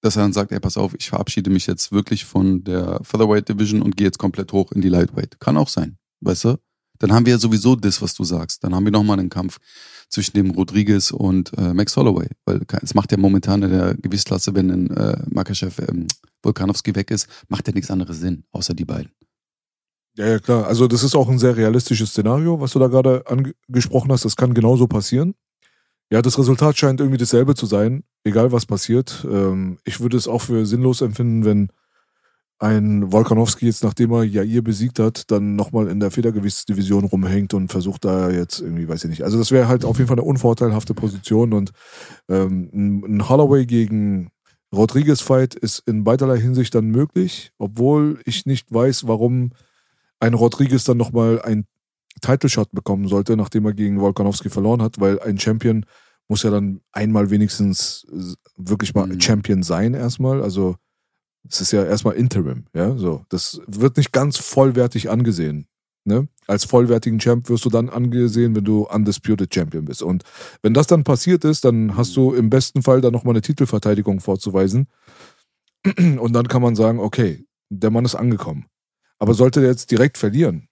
dass er dann sagt, ey, pass auf, ich verabschiede mich jetzt wirklich von der Featherweight Division und gehe jetzt komplett hoch in die Lightweight. Kann auch sein, weißt du? Dann haben wir ja sowieso das, was du sagst. Dann haben wir nochmal einen Kampf zwischen dem Rodriguez und äh, Max Holloway. Weil es macht ja momentan in der Gewichtsklasse, wenn ein äh, Makachev ähm, Volkanovski weg ist, macht ja nichts anderes Sinn, außer die beiden. Ja, ja, klar. Also das ist auch ein sehr realistisches Szenario, was du da gerade angesprochen hast. Das kann genauso passieren. Ja, das Resultat scheint irgendwie dasselbe zu sein, egal was passiert. Ähm, ich würde es auch für sinnlos empfinden, wenn ein Volkanowski jetzt, nachdem er Jair besiegt hat, dann nochmal in der Federgewichtsdivision rumhängt und versucht da jetzt irgendwie, weiß ich nicht. Also das wäre halt auf jeden Fall eine unvorteilhafte Position und ähm, ein Holloway gegen Rodriguez-Fight ist in beiderlei Hinsicht dann möglich, obwohl ich nicht weiß, warum ein Rodriguez dann nochmal ein Title-Shot bekommen sollte, nachdem er gegen Volkanovski verloren hat, weil ein Champion muss ja dann einmal wenigstens wirklich mal mhm. Champion sein erstmal. Also es ist ja erstmal Interim, ja, so. Das wird nicht ganz vollwertig angesehen. Ne? Als vollwertigen Champ wirst du dann angesehen, wenn du Undisputed Champion bist. Und wenn das dann passiert ist, dann hast du im besten Fall dann nochmal eine Titelverteidigung vorzuweisen. Und dann kann man sagen, okay, der Mann ist angekommen. Aber sollte der jetzt direkt verlieren,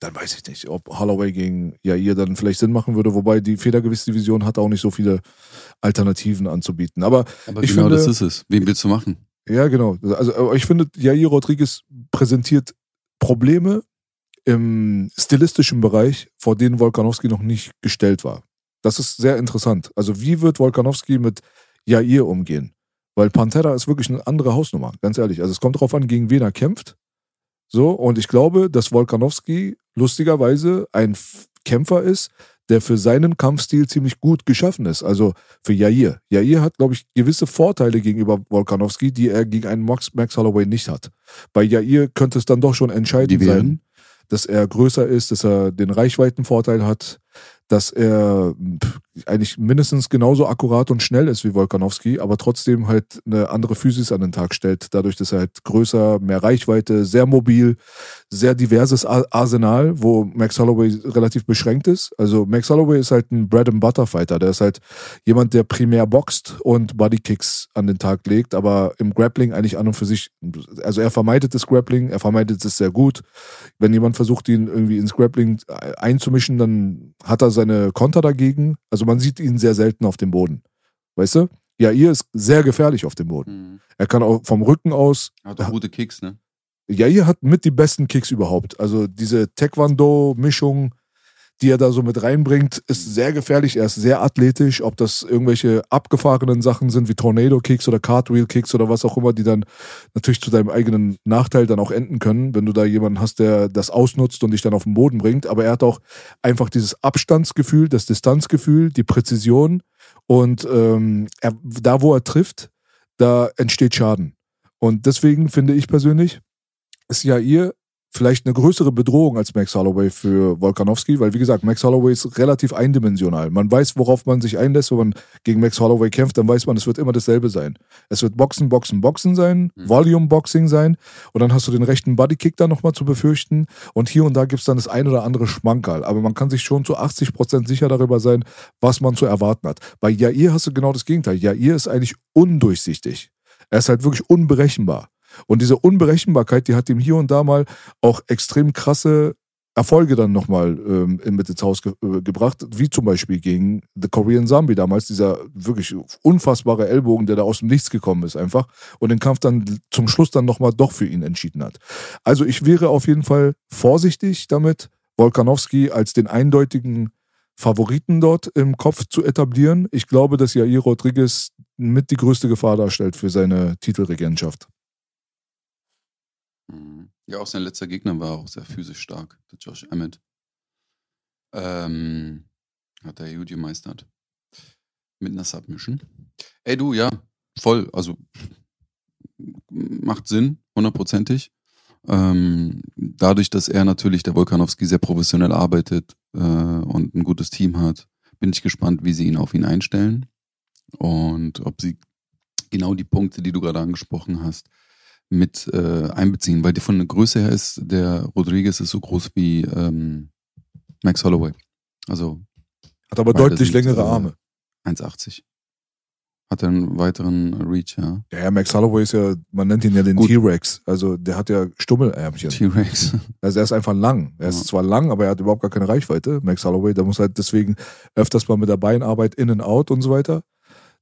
dann weiß ich nicht, ob Holloway gegen Jair dann vielleicht Sinn machen würde, wobei die Federgewichtsdivision hat auch nicht so viele Alternativen anzubieten. Aber, Aber ich genau finde, das ist es. Wen willst du machen? Ja, genau. Also ich finde, Jair Rodriguez präsentiert Probleme im stilistischen Bereich, vor denen Volkanowski noch nicht gestellt war. Das ist sehr interessant. Also wie wird Volkanowski mit Jair umgehen? Weil Pantera ist wirklich eine andere Hausnummer, ganz ehrlich. Also es kommt darauf an, gegen wen er kämpft. So, und ich glaube, dass Volkanowski lustigerweise ein Kämpfer ist, der für seinen Kampfstil ziemlich gut geschaffen ist. Also für Jair. Jair hat, glaube ich, gewisse Vorteile gegenüber Volkanowski, die er gegen einen Max, Max Holloway nicht hat. Bei Jair könnte es dann doch schon entscheidend sein, dass er größer ist, dass er den Reichweitenvorteil hat, dass er eigentlich mindestens genauso akkurat und schnell ist wie Volkanowski, aber trotzdem halt eine andere Physis an den Tag stellt, dadurch, dass er halt größer, mehr Reichweite, sehr mobil, sehr diverses Arsenal, wo Max Holloway relativ beschränkt ist. Also Max Holloway ist halt ein Bread and Butter Fighter, der ist halt jemand, der primär boxt und Bodykicks an den Tag legt, aber im Grappling eigentlich an und für sich, also er vermeidet das Grappling, er vermeidet es sehr gut. Wenn jemand versucht, ihn irgendwie ins Grappling einzumischen, dann hat er seine Konter dagegen. Also man sieht ihn sehr selten auf dem Boden. Weißt du? Ja, ihr ist sehr gefährlich auf dem Boden. Mhm. Er kann auch vom Rücken aus. Er hat auch gute Kicks, ne? Ja, ihr hat mit die besten Kicks überhaupt. Also diese Taekwondo-Mischung, die er da so mit reinbringt, ist sehr gefährlich. Er ist sehr athletisch. Ob das irgendwelche abgefahrenen Sachen sind wie Tornado-Kicks oder Cartwheel-Kicks oder was auch immer, die dann natürlich zu deinem eigenen Nachteil dann auch enden können, wenn du da jemanden hast, der das ausnutzt und dich dann auf den Boden bringt. Aber er hat auch einfach dieses Abstandsgefühl, das Distanzgefühl, die Präzision und ähm, er, da, wo er trifft, da entsteht Schaden. Und deswegen finde ich persönlich, ist ja ihr vielleicht eine größere Bedrohung als Max Holloway für Volkanovski, weil wie gesagt, Max Holloway ist relativ eindimensional. Man weiß, worauf man sich einlässt, wenn man gegen Max Holloway kämpft, dann weiß man, es wird immer dasselbe sein. Es wird Boxen, Boxen, Boxen sein, mhm. Volume Boxing sein und dann hast du den rechten Bodykick da nochmal zu befürchten und hier und da gibt es dann das ein oder andere Schmankerl, aber man kann sich schon zu 80% sicher darüber sein, was man zu erwarten hat. Bei Jair hast du genau das Gegenteil. Jair ist eigentlich undurchsichtig. Er ist halt wirklich unberechenbar. Und diese Unberechenbarkeit, die hat ihm hier und da mal auch extrem krasse Erfolge dann nochmal ähm, mit ins Haus ge äh, gebracht, wie zum Beispiel gegen The Korean Zombie damals, dieser wirklich unfassbare Ellbogen, der da aus dem Nichts gekommen ist einfach und den Kampf dann zum Schluss dann nochmal doch für ihn entschieden hat. Also ich wäre auf jeden Fall vorsichtig damit, Volkanowski als den eindeutigen Favoriten dort im Kopf zu etablieren. Ich glaube, dass Jair Rodriguez mit die größte Gefahr darstellt für seine Titelregentschaft. Mhm. Ja, auch sein letzter Gegner war auch sehr physisch stark, der Josh Emmett. Ähm, hat er gut gemeistert. Mit einer Submission. Ey, du, ja, voll. Also, macht Sinn, hundertprozentig. Ähm, dadurch, dass er natürlich, der Volkanowski, sehr professionell arbeitet äh, und ein gutes Team hat, bin ich gespannt, wie sie ihn auf ihn einstellen und ob sie genau die Punkte, die du gerade angesprochen hast, mit äh, einbeziehen, weil die von der Größe her ist, der Rodriguez ist so groß wie ähm, Max Holloway. Also Hat aber deutlich sind, längere äh, Arme. 1,80. Hat einen weiteren Reach, ja. Ja, ja, Max Holloway ist ja, man nennt ihn ja den. T-Rex. Also der hat ja Stummelärmchen. T-Rex. Also er ist einfach lang. Er ist Ja. zwar lang, aber er hat überhaupt gar keine Reichweite. Max Holloway, der muss halt deswegen öfters mal mit der Beinarbeit in und out und so weiter.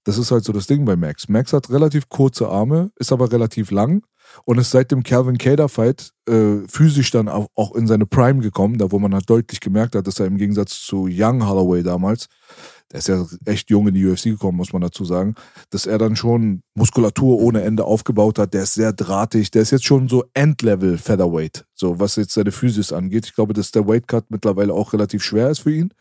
Das ist halt so das Ding bei Max. Max hat relativ kurze Arme, ist aber relativ lang und ist seit dem Calvin Cater Fight äh, physisch dann auch, auch in seine Prime gekommen, da wo man halt deutlich gemerkt hat, dass er im Gegensatz zu Young Holloway damals, der ist ja echt jung in die UFC gekommen, muss man dazu sagen, dass er dann schon Muskulatur ohne Ende aufgebaut hat. Der ist sehr drahtig. Der ist jetzt schon so Endlevel Featherweight, so was jetzt seine Physis angeht. Ich glaube, dass der Weightcut mittlerweile auch relativ schwer ist für ihn.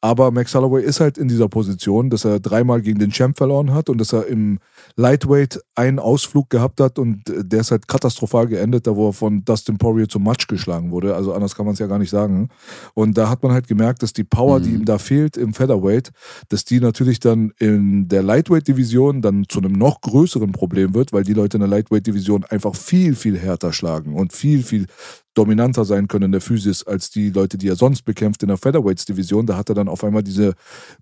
Aber Max Holloway ist halt in dieser Position, dass er dreimal gegen den Champ verloren hat und dass er im Lightweight einen Ausflug gehabt hat und äh, der ist halt katastrophal geendet, da wo er von Dustin Poirier zum Match geschlagen wurde. Also anders kann man es ja gar nicht sagen. Und da hat man halt gemerkt, dass die Power, die Mhm. ihm da fehlt im Featherweight, dass die natürlich dann in der Lightweight-Division dann zu einem noch größeren Problem wird, weil die Leute in der Lightweight-Division einfach viel, viel härter schlagen und viel, viel dominanter sein können in der Physis als die Leute, die er sonst bekämpft in der Featherweights-Division. Da hat er dann auf einmal diese,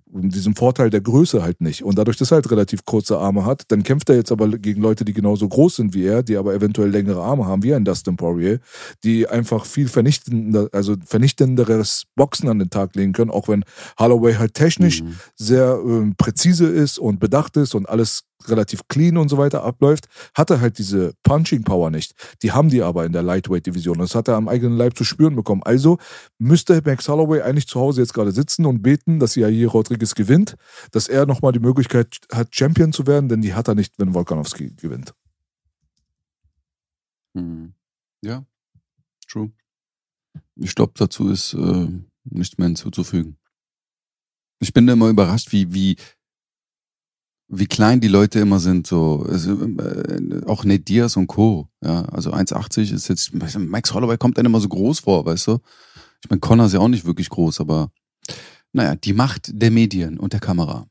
diesen Vorteil der Größe halt nicht. Und dadurch, dass er halt relativ kurze Arme hat, dann kämpft er jetzt aber gegen Leute, die genauso groß sind wie er, die aber eventuell längere Arme haben, wie ein Dustin Poirier, die einfach viel vernichtender, also vernichtenderes Boxen an den Tag legen können, auch wenn Holloway halt technisch Mhm. sehr ähm, präzise ist und bedacht ist und alles relativ clean und so weiter abläuft, hat er halt diese Punching Power nicht. Die haben die aber in der Lightweight Division. Das hat er am eigenen Leib zu spüren bekommen. Also müsste Max Holloway eigentlich zu Hause jetzt gerade sitzen und beten, dass Jair Rodriguez gewinnt, dass er nochmal die Möglichkeit hat, Champion zu werden, denn die hat er nicht, wenn Volkanovski gewinnt. Mhm. Ja, true. Ich glaube, dazu ist äh, nichts mehr hinzuzufügen. Ich bin immer überrascht, wie, wie, wie klein die Leute immer sind. So, also, äh, auch Nate Diaz und Co. Ja, also 1,80 ist jetzt. Max Holloway kommt dann immer so groß vor, weißt du? Ich meine, Connor ist ja auch nicht wirklich groß, aber naja, die Macht der Medien und der Kamera.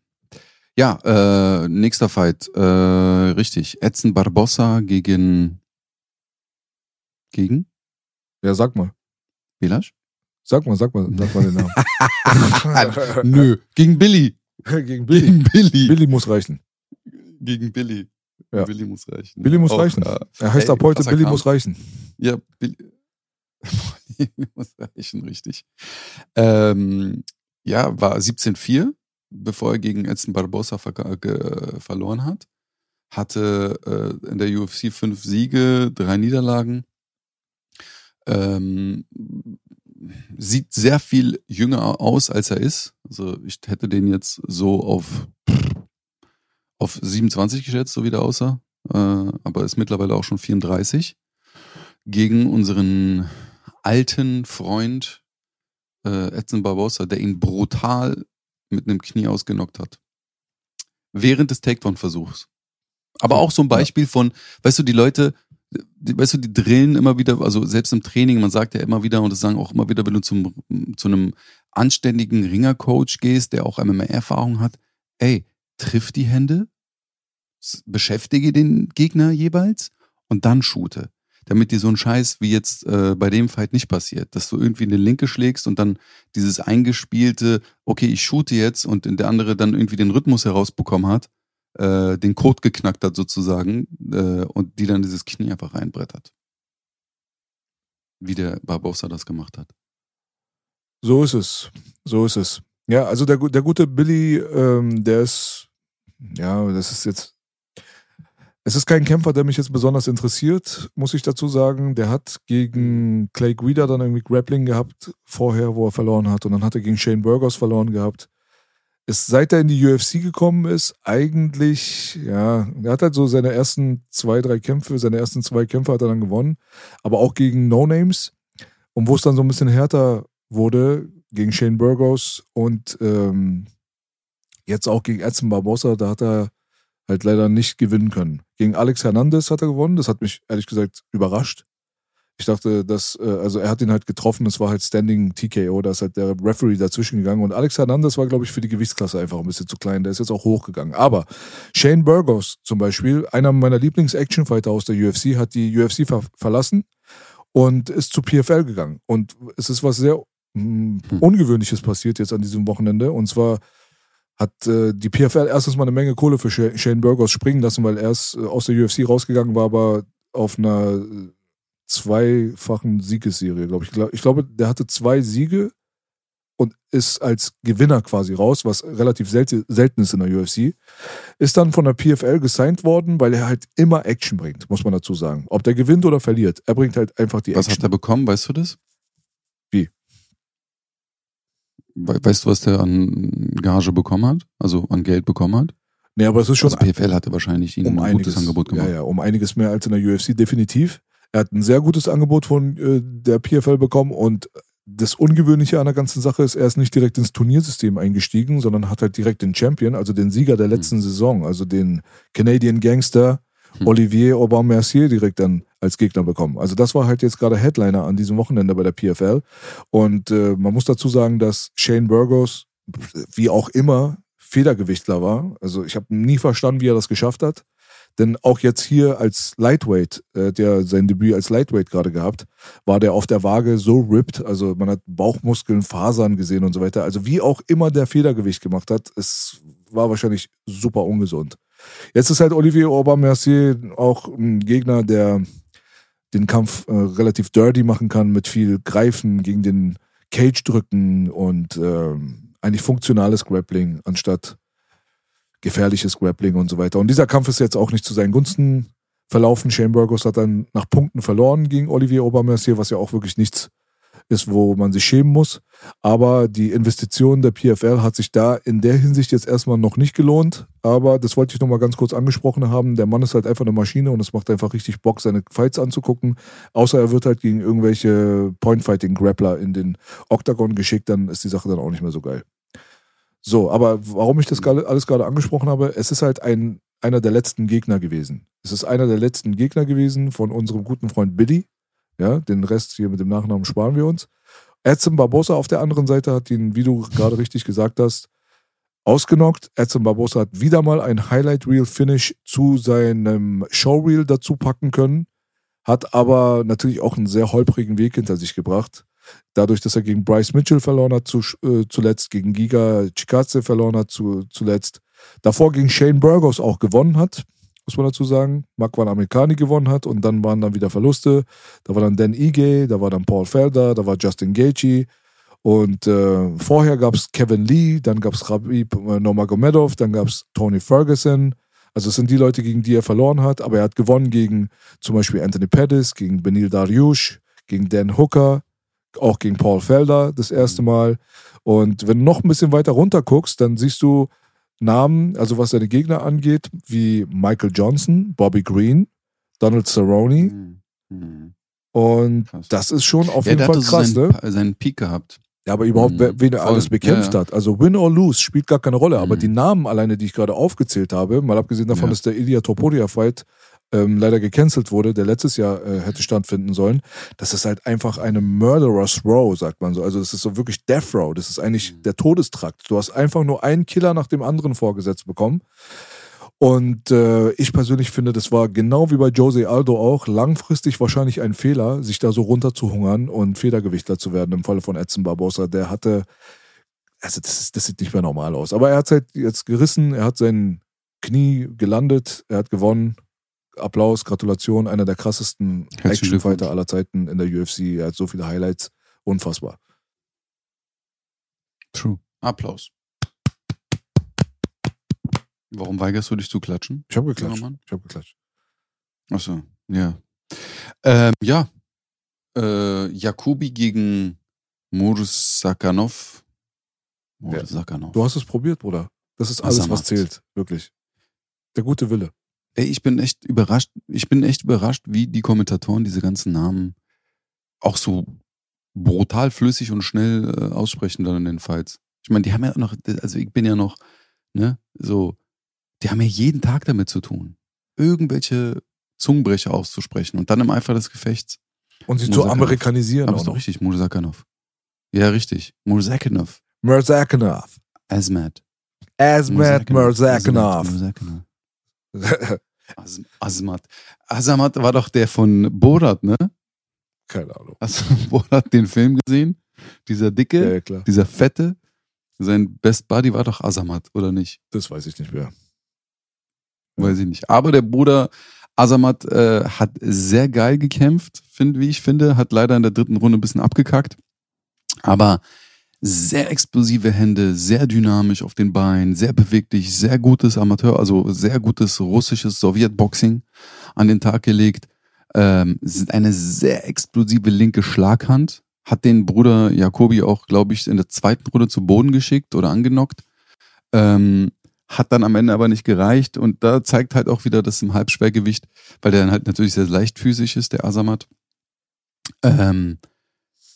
Ja, äh, nächster Fight. Äh, richtig. Edson Barbossa gegen. Gegen? Ja, sag mal. Belasch? Sag mal, sag mal, sag mal den Namen. Nö, gegen Billy. Gegen Billy. Gegen Billy. Billy muss reichen. Gegen Billy. Ja. Billy muss reichen. Billy muss Auch, reichen. äh, Er heißt ey, ab heute Billy Kampf. muss reichen. Ja, Billy. Billy muss reichen, richtig. Ähm, ja, war 17-4, bevor er gegen Edson Barbosa ver ge verloren hat. Hatte äh, in der UFC fünf Siege, drei Niederlagen. Ähm, sieht sehr viel jünger aus, als er ist. Also ich hätte den jetzt so auf, auf 27 geschätzt, so wie der aussah. Äh, aber ist mittlerweile auch schon 34. Gegen unseren alten Freund äh, Edson Barbosa, der ihn brutal mit einem Knie ausgenockt hat. Während des Takedown-Versuchs. Aber auch so ein Beispiel von, weißt du, die Leute, weißt du, die drillen immer wieder, also selbst im Training, man sagt ja immer wieder und das sagen auch immer wieder, wenn du zum, zu einem anständigen Ringercoach gehst, der auch MMA-Erfahrung hat, ey, triff die Hände, beschäftige den Gegner jeweils und dann shoote. Damit dir so ein Scheiß wie jetzt äh, bei dem Fight nicht passiert, dass du irgendwie eine Linke schlägst und dann dieses eingespielte, okay, ich shoote jetzt und der andere dann irgendwie den Rhythmus herausbekommen hat, äh, den Code geknackt hat sozusagen äh, und die dann dieses Knie einfach reinbrettert. Wie der Barbosa das gemacht hat. So ist es. So ist es. Ja, also der, der gute Billy, ähm, der ist, ja, das ist jetzt, es ist kein Kämpfer, der mich jetzt besonders interessiert, muss ich dazu sagen. Der hat gegen Clay Guida dann irgendwie Grappling gehabt, vorher, wo er verloren hat. Und dann hat er gegen Shane Burgos verloren gehabt. Ist, seit er in die UFC gekommen ist, eigentlich, ja, er hat halt so seine ersten zwei, drei Kämpfe, seine ersten zwei Kämpfe hat er dann gewonnen, aber auch gegen No-Names. Und wo es dann so ein bisschen härter wurde, gegen Shane Burgos und ähm, jetzt auch gegen Edson Barbosa, da hat er halt leider nicht gewinnen können. Gegen Alex Hernandez hat er gewonnen, das hat mich ehrlich gesagt überrascht. Ich dachte, dass, äh, also er hat ihn halt getroffen, es war halt Standing TKO, da ist halt der Referee dazwischen gegangen und Alex Hernandez war, glaube ich, für die Gewichtsklasse einfach ein bisschen zu klein, der ist jetzt auch hochgegangen. Aber Shane Burgos zum Beispiel, einer meiner Lieblings-Action-Fighter aus der UFC, hat die UFC ver verlassen und ist zu PFL gegangen. Und es ist was sehr mh, Ungewöhnliches passiert jetzt an diesem Wochenende und zwar hat äh, die PFL erstens mal eine Menge Kohle für Sha- Shane Burgos springen lassen, weil er ist äh, aus der UFC rausgegangen war, aber auf einer zweifachen Siegesserie, glaube ich. Ich glaube, der hatte zwei Siege und ist als Gewinner quasi raus, was relativ selten, selten ist in der UFC. Ist dann von der PFL gesigned worden, weil er halt immer Action bringt, muss man dazu sagen. Ob der gewinnt oder verliert, er bringt halt einfach die Was hat Action. er bekommen, weißt du das? Wie? We weißt du, was der an Gage bekommen hat? Also an Geld bekommen hat? nee, aber es ist schon Also PFL hatte wahrscheinlich ihm um ein einiges, gutes Angebot gemacht. Ja, ja, um einiges mehr als in der UFC, definitiv. Er hat ein sehr gutes Angebot von äh, der PFL bekommen und das Ungewöhnliche an der ganzen Sache ist, er ist nicht direkt ins Turniersystem eingestiegen, sondern hat halt direkt den Champion, also den Sieger der letzten Saison, also den Canadian Gangster Hm. Olivier Aubin-Mercier direkt dann als Gegner bekommen. Also das war halt jetzt gerade Headliner an diesem Wochenende bei der PFL. Und äh, man muss dazu sagen, dass Shane Burgos, wie auch immer, Federgewichtler war. Also ich habe nie verstanden, wie er das geschafft hat. Denn auch jetzt hier als Lightweight, äh, der sein Debüt als Lightweight gerade gehabt, war der auf der Waage so ripped. Also man hat Bauchmuskeln, Fasern gesehen und so weiter. Also wie auch immer der Federgewicht gemacht hat, es war wahrscheinlich super ungesund. Jetzt ist halt Olivier Aubin-Mercier auch ein Gegner, der den Kampf äh, relativ dirty machen kann mit viel Greifen gegen den Cage drücken und ähm, eigentlich funktionales Grappling anstatt gefährliches Grappling und so weiter. Und dieser Kampf ist jetzt auch nicht zu seinen Gunsten verlaufen. Shane Burgos hat dann nach Punkten verloren gegen Olivier Aubameyang, was ja auch wirklich nichts ist, wo man sich schämen muss. Aber die Investition der PFL hat sich da in der Hinsicht jetzt erstmal noch nicht gelohnt. Aber das wollte ich nochmal ganz kurz angesprochen haben. Der Mann ist halt einfach eine Maschine und es macht einfach richtig Bock, seine Fights anzugucken. Außer er wird halt gegen irgendwelche Point-Fighting-Grappler in den Octagon geschickt, dann ist die Sache dann auch nicht mehr so geil. So, aber warum ich das alles gerade angesprochen habe, es ist halt ein, einer der letzten Gegner gewesen. Es ist einer der letzten Gegner gewesen von unserem guten Freund Billy. Ja, den Rest hier mit dem Nachnamen sparen wir uns. Edson Barbosa auf der anderen Seite hat ihn, wie du gerade richtig gesagt hast, ausgenockt. Edson Barbosa hat wieder mal ein Highlight Reel Finish zu seinem Showreel dazu packen können, hat aber natürlich auch einen sehr holprigen Weg hinter sich gebracht. Dadurch, dass er gegen Bryce Mitchell verloren hat, zu, äh, zuletzt gegen Giga Chikadze verloren hat, zu, zuletzt. Davor gegen Shane Burgos auch gewonnen hat, muss man dazu sagen. Makwan Amerikani gewonnen hat und dann waren dann wieder Verluste. Da war dann Dan Ige, da war dann Paul Felder, da war Justin Gaethje und äh, vorher gab es Kevin Lee, dann gab es Rabib äh, Nurmagomedov, dann gab es Tony Ferguson. Also es sind die Leute, gegen die er verloren hat, aber er hat gewonnen gegen zum Beispiel Anthony Pettis, gegen Benil Dariush, gegen Dan Hooker, auch gegen Paul Felder das erste Mal. Und wenn du noch ein bisschen weiter runter guckst, dann siehst du Namen, also was seine Gegner angeht, wie Michael Johnson, Bobby Green, Donald Cerrone. Hm. Hm. Und Krass. das ist schon auf Ja, jeden Fall krass, seinen, ne? Seinen Peak gehabt. Ja, aber überhaupt, Mhm, wen er voll. alles bekämpft Ja, ja. hat. Also Win or Lose spielt gar keine Rolle, aber Mhm. die Namen alleine, die ich gerade aufgezählt habe, mal abgesehen davon, dass der Ilya Topuria-Fight ähm, leider gecancelt wurde, der letztes Jahr äh, hätte stattfinden sollen, das ist halt einfach eine Murderer's Row, sagt man so. Also das ist so wirklich Death Row. Das ist eigentlich Mhm. der Todestrakt. Du hast einfach nur einen Killer nach dem anderen vorgesetzt bekommen. Und äh, ich persönlich finde, das war genau wie bei Jose Aldo auch langfristig wahrscheinlich ein Fehler, sich da so runter zu hungern und Federgewichtler zu werden im Falle von Edson Barbosa. Der hatte, also das, ist, das sieht nicht mehr normal aus. Aber er hat halt jetzt gerissen, er hat sein Knie gelandet, er hat gewonnen. Applaus, Gratulation, einer der krassesten Actionfighter aller Zeiten in der UFC. Er hat so viele Highlights, unfassbar. True. Applaus. Warum weigerst du dich zu klatschen? Ich habe geklatscht. Mann? Ich habe geklatscht. Achso, ja. Ähm, ja. Äh, Jakobi gegen Mursakanov. Mursakanov. Du hast es probiert, Bruder. Das ist alles, was zählt, wirklich. Der gute Wille. Ey, ich bin echt überrascht. Ich bin echt überrascht, wie die Kommentatoren diese ganzen Namen auch so brutal flüssig und schnell äh, aussprechen dann in den Fights. Ich meine, die haben ja noch, also ich bin ja noch, ne, so, die haben ja jeden Tag damit zu tun, irgendwelche Zungenbrecher auszusprechen und dann im Eifer des Gefechts. Und sie zu amerikanisieren Aber ist doch richtig, Murzakanov. Ja, richtig. Murzakanov. Murzakanov. Asmat. Asmat Murzakanov. Az- Asmat. Azamat war doch der von Borat, ne? Keine Ahnung. Hast du Borat den Film gesehen? Dieser dicke, Ja, ja, dieser fette. Sein Best Buddy war doch Azamat, oder nicht? Das weiß ich nicht mehr. Weiß ich nicht. Aber der Bruder Azamat äh, hat sehr geil gekämpft, find, wie ich finde. Hat leider in der dritten Runde ein bisschen abgekackt. Aber sehr explosive Hände, sehr dynamisch auf den Beinen, sehr beweglich, sehr gutes Amateur, also sehr gutes russisches Sowjetboxing an den Tag gelegt. Ähm, eine sehr explosive linke Schlaghand. Hat den Bruder Jakobi auch, glaube ich, in der zweiten Runde zu Boden geschickt oder angenockt. Ähm, hat dann am Ende aber nicht gereicht und da zeigt halt auch wieder, dass im Halbschwergewicht, weil der dann halt natürlich sehr leichtfüßig ist, der Asamat, ähm,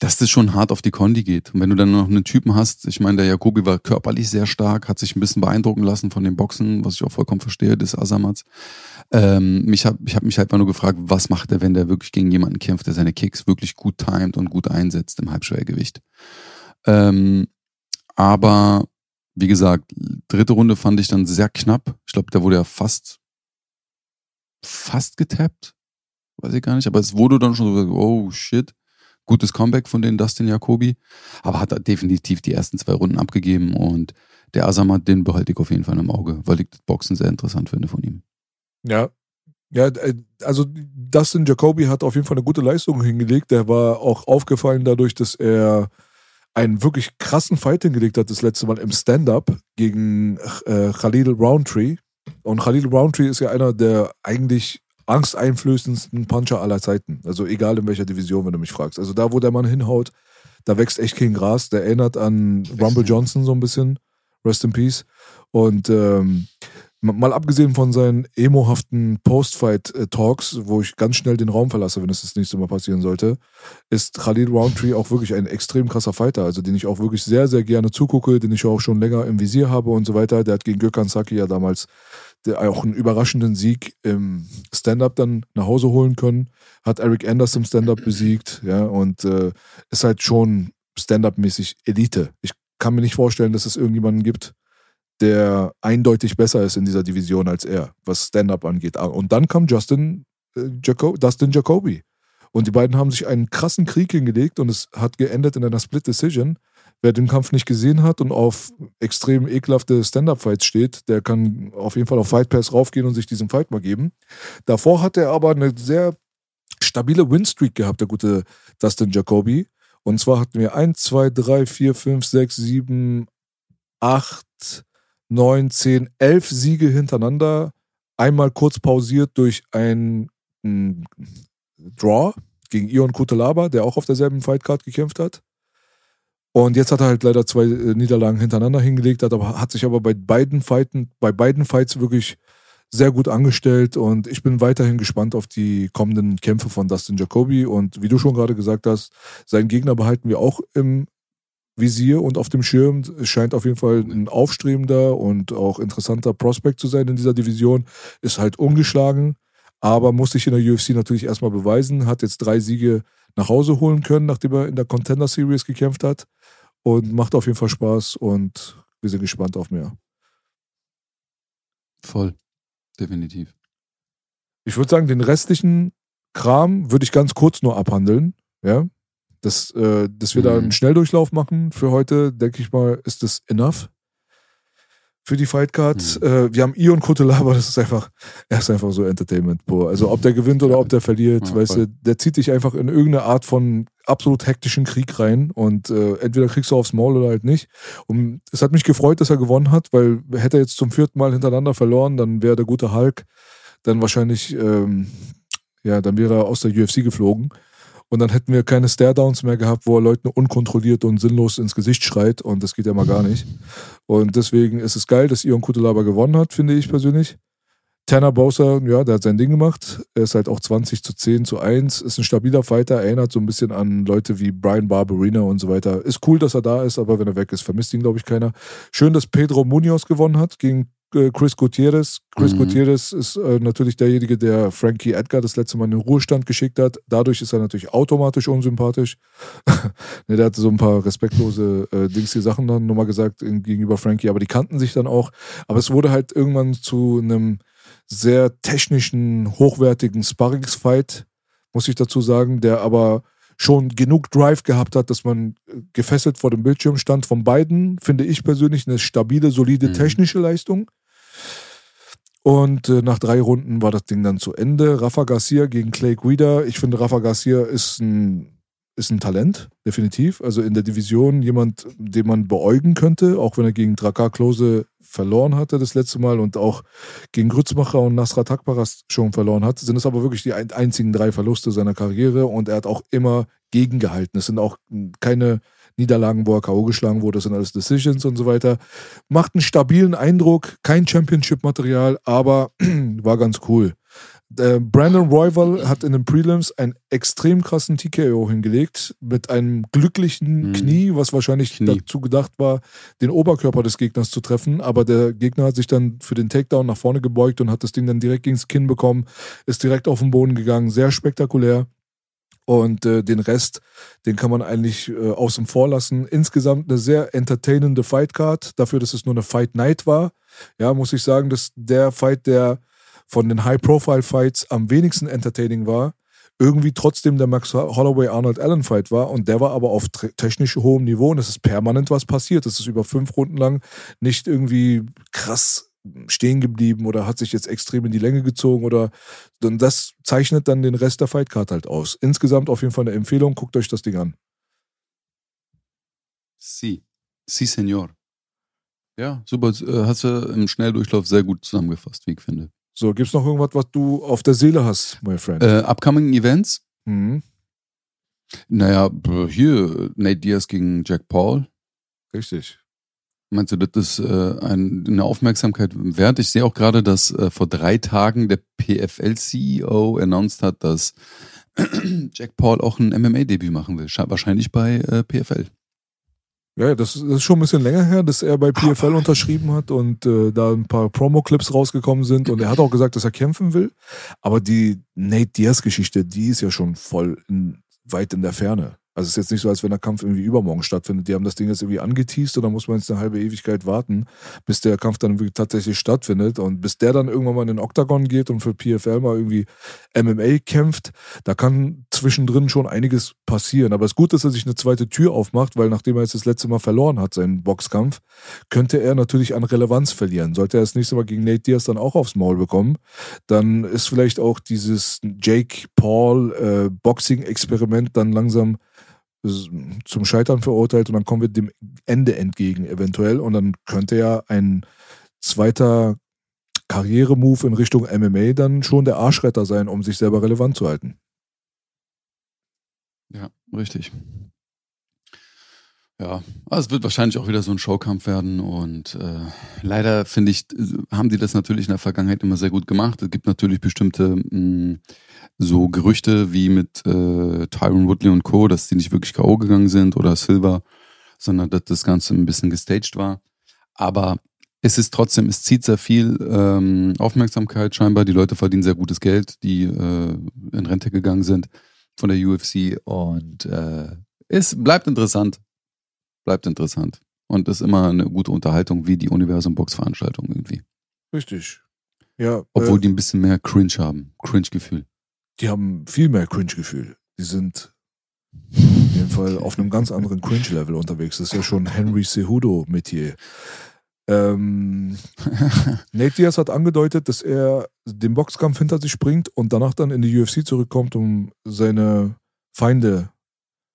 dass das schon hart auf die Kondi geht. Und wenn du dann noch einen Typen hast, ich meine, der Jakobi war körperlich sehr stark, hat sich ein bisschen beeindrucken lassen von dem Boxen, was ich auch vollkommen verstehe, des Asamats. Ähm, mich hab, ich habe mich halt mal nur gefragt, was macht er, wenn der wirklich gegen jemanden kämpft, der seine Kicks wirklich gut timet und gut einsetzt im Halbschwergewicht. Ähm, aber wie gesagt, dritte Runde fand ich dann sehr knapp. Ich glaube, da wurde er fast, fast getappt. Weiß ich gar nicht. Aber es wurde dann schon so, oh shit. Gutes Comeback von den Dustin Jacobi. Aber hat definitiv die ersten zwei Runden abgegeben und der Asamat, den behalte ich auf jeden Fall im Auge, weil ich das Boxen sehr interessant finde von ihm. Ja. Ja, äh, also Dustin Jacoby hat auf jeden Fall eine gute Leistung hingelegt. Der war auch aufgefallen dadurch, dass er einen wirklich krassen Fight hingelegt hat, das letzte Mal im Stand-Up gegen äh, Khalil Roundtree. Und Khalil Roundtree ist ja einer der eigentlich angsteinflößendsten Puncher aller Zeiten. Also egal in welcher Division, wenn du mich fragst. Also da, wo der Mann hinhaut, da wächst echt kein Gras. Der erinnert an Rumble Johnson so ein bisschen. Rest in Peace. Und ähm, mal abgesehen von seinen emohaften Post-Fight-Talks, wo ich ganz schnell den Raum verlasse, wenn es das nächste Mal passieren sollte, ist Khalid Roundtree auch wirklich ein extrem krasser Fighter, also den ich auch wirklich sehr, sehr gerne zugucke, den ich auch schon länger im Visier habe und so weiter. Der hat gegen Gökhan Saki ja damals auch einen überraschenden Sieg im Stand-Up dann nach Hause holen können, hat Eric Anders im Stand-Up besiegt, ja, und äh, ist halt schon Stand-Up-mäßig Elite. Ich kann mir nicht vorstellen, dass es irgendjemanden gibt, der eindeutig besser ist in dieser Division als er, was Stand-Up angeht. Ah, Und dann kam Justin, äh, Jaco Dustin Jacoby. Und die beiden haben sich einen krassen Krieg hingelegt und es hat geendet in einer Split Decision. Wer den Kampf nicht gesehen hat und auf extrem ekelhafte Stand-Up-Fights steht, der kann auf jeden Fall auf Fight Pass raufgehen und sich diesen Fight mal geben. Davor hat er aber eine sehr stabile Winstreak gehabt, der gute Dustin Jacoby. Und zwar hatten wir 1, 2, 3, 4, 5, 6, 7, 8, 9, 10, 11 Siege hintereinander. Einmal kurz pausiert durch ein mm, Draw gegen Ion Kutelaba, der auch auf derselben Fightcard gekämpft hat. Und jetzt hat er halt leider zwei äh, Niederlagen hintereinander hingelegt, hat, aber, hat sich aber bei beiden, Fighten, bei beiden Fights wirklich sehr gut angestellt und ich bin weiterhin gespannt auf die kommenden Kämpfe von Dustin Jacoby und wie du schon gerade gesagt hast, seinen Gegner behalten wir auch im Visier und auf dem Schirm. Es scheint auf jeden Fall ein aufstrebender und auch interessanter Prospect zu sein in dieser Division. Ist halt ungeschlagen, aber muss sich in der UFC natürlich erstmal beweisen. Hat jetzt drei Siege nach Hause holen können, nachdem er in der Contender Series gekämpft hat. Und macht auf jeden Fall Spaß und wir sind gespannt auf mehr. Voll. Definitiv. Ich würde sagen, den restlichen Kram würde ich ganz kurz nur abhandeln. Ja. Das, äh, dass wir da einen Mhm. Schnelldurchlauf machen für heute, denke ich mal, ist das enough für die Fightcard. Mhm. Äh, wir haben Ion Kutelaba, das ist einfach, er ist einfach so Entertainment pur. Also ob der gewinnt oder ob der verliert, Ja, weißt voll. du, der zieht dich einfach in irgendeine Art von absolut hektischen Krieg rein und äh, entweder kriegst du aufs Maul oder halt nicht. Und es hat mich gefreut, dass er gewonnen hat, weil hätte er jetzt zum vierten Mal hintereinander verloren, dann wäre der gute Hulk dann wahrscheinlich, ähm, ja, dann wäre er aus der UFC geflogen. Und dann hätten wir keine Stare-Downs mehr gehabt, wo er Leuten unkontrolliert und sinnlos ins Gesicht schreit. Und das geht ja mal gar nicht. Und deswegen ist es geil, dass Ion Kutelaba gewonnen hat, finde ich persönlich. Tanner Bowser, ja, der hat sein Ding gemacht. Er ist halt auch 20 zu 10 zu 1. Ist ein stabiler Fighter, erinnert so ein bisschen an Leute wie Brian Barberina und so weiter. Ist cool, dass er da ist, aber wenn er weg ist, vermisst ihn, glaube ich, keiner. Schön, dass Pedro Munoz gewonnen hat gegen Chris Gutierrez. Chris Mhm. Gutierrez ist äh, natürlich derjenige, der Frankie Edgar das letzte Mal in den Ruhestand geschickt hat. Dadurch ist er natürlich automatisch unsympathisch. ne, der hatte so ein paar respektlose äh, Dings, die Sachen dann nochmal gesagt in, gegenüber Frankie, aber die kannten sich dann auch. Aber es wurde halt irgendwann zu einem sehr technischen, hochwertigen Sparringsfight, muss ich dazu sagen, der aber schon genug Drive gehabt hat, dass man äh, gefesselt vor dem Bildschirm stand. Von beiden finde ich persönlich eine stabile, solide Mhm. technische Leistung. Und äh, nach drei Runden war das Ding dann zu Ende. Rafa Garcia gegen Clay Guida. Ich finde, Rafa Garcia ist ein, ist ein Talent, definitiv. Also in der Division jemand, den man beäugen könnte, auch wenn er gegen Drakar Klose verloren hatte das letzte Mal und auch gegen Grützmacher und Nasrat Akbaras schon verloren hat, sind es aber wirklich die ein- einzigen drei Verluste seiner Karriere und er hat auch immer gegengehalten. Es sind auch keine Niederlagen, wo er K.O. geschlagen wurde, das sind alles Decisions und so weiter. Macht einen stabilen Eindruck, kein Championship-Material, aber war ganz cool. Äh, Brandon Royval hat in den Prelims einen extrem krassen TKO hingelegt mit einem glücklichen Mhm. Knie, was wahrscheinlich Knie. dazu gedacht war, den Oberkörper des Gegners zu treffen. Aber der Gegner hat sich dann für den Takedown nach vorne gebeugt und hat das Ding dann direkt gegen das Kinn bekommen, ist direkt auf den Boden gegangen, sehr spektakulär. Und äh, den Rest, den kann man eigentlich äh, außen vor lassen. Insgesamt eine sehr entertainende Fightcard, dafür, dass es nur eine Fight Night war. Ja, muss ich sagen, dass der Fight, der von den High-Profile-Fights am wenigsten entertaining war, irgendwie trotzdem der Max Holloway-Arnold-Allen-Fight war. Und der war aber auf technisch hohem Niveau und es ist permanent was passiert. Es ist über fünf Runden lang nicht irgendwie krass stehen geblieben oder hat sich jetzt extrem in die Länge gezogen oder und das zeichnet dann den Rest der Fightcard halt aus. Insgesamt auf jeden Fall eine Empfehlung, guckt euch das Ding an. Si. Si, Senor. Ja, super. Äh, Hast du im Schnelldurchlauf sehr gut zusammengefasst, wie ich finde. So, gibt's noch irgendwas, was du auf der Seele hast, my friend? Äh, upcoming Events? Mhm, Naja, hier, Nate Diaz gegen Jack Paul. richtig. Meinst du, das ist äh, ein, eine Aufmerksamkeit wert? Ich sehe auch gerade, dass äh, vor drei Tagen der PFL-CEO announced hat, dass Jack Paul auch ein MMA-Debüt machen will. Wahrscheinlich bei äh, PFL. Ja, das, ist schon ein bisschen länger her, dass er bei PFL unterschrieben hat und äh, da ein paar Promo-Clips rausgekommen sind. Und er hat auch gesagt, dass er kämpfen will. Aber die Nate Diaz-Geschichte, die ist ja schon voll in, weit in der Ferne. Also es ist jetzt nicht so, als wenn der Kampf irgendwie übermorgen stattfindet. Die haben das Ding jetzt irgendwie angeteased und dann muss man jetzt eine halbe Ewigkeit warten, bis der Kampf dann wirklich tatsächlich stattfindet. Und bis der dann irgendwann mal in den Oktagon geht und für PFL mal irgendwie MMA kämpft, da kann zwischendrin schon einiges passieren. Aber es ist gut, dass er sich eine zweite Tür aufmacht, weil nachdem er jetzt das letzte Mal verloren hat, seinen Boxkampf, könnte er natürlich an Relevanz verlieren. Sollte er das nächste Mal gegen Nate Diaz dann auch aufs Maul bekommen, dann ist vielleicht auch dieses Jake Paul äh, dann langsam zum Scheitern verurteilt und dann kommen wir dem Ende entgegen eventuell und dann könnte ja ein zweiter Karrieremove in Richtung MMA dann schon der Arschretter sein, um sich selber relevant zu halten. Ja, richtig. Ja, also es wird wahrscheinlich auch wieder so ein Showkampf werden und äh, leider finde ich, haben die das natürlich in der Vergangenheit immer sehr gut gemacht. Es gibt natürlich bestimmte mh, so Gerüchte wie mit äh, Tyron Woodley und Co., dass die nicht wirklich K.O. gegangen sind oder Silver, sondern dass das Ganze ein bisschen gestaged war. Aber es ist trotzdem, es zieht sehr viel ähm, Aufmerksamkeit scheinbar. Die Leute verdienen sehr gutes Geld, die äh, in Rente gegangen sind von der UFC und äh, es bleibt interessant. Bleibt interessant. Und ist immer eine gute Unterhaltung wie die Universum-Box-Veranstaltung irgendwie. Richtig. Ja, Obwohl äh, die ein bisschen mehr Cringe haben. Cringe-Gefühl. die haben viel mehr Cringe-Gefühl. Die sind auf jeden Fall auf einem ganz anderen Cringe-Level unterwegs. Das ist ja schon Henry Cejudo-Metier. Ähm, Nate Diaz hat angedeutet, dass er den Boxkampf hinter sich bringt und danach dann in die UFC zurückkommt, um seine Feinde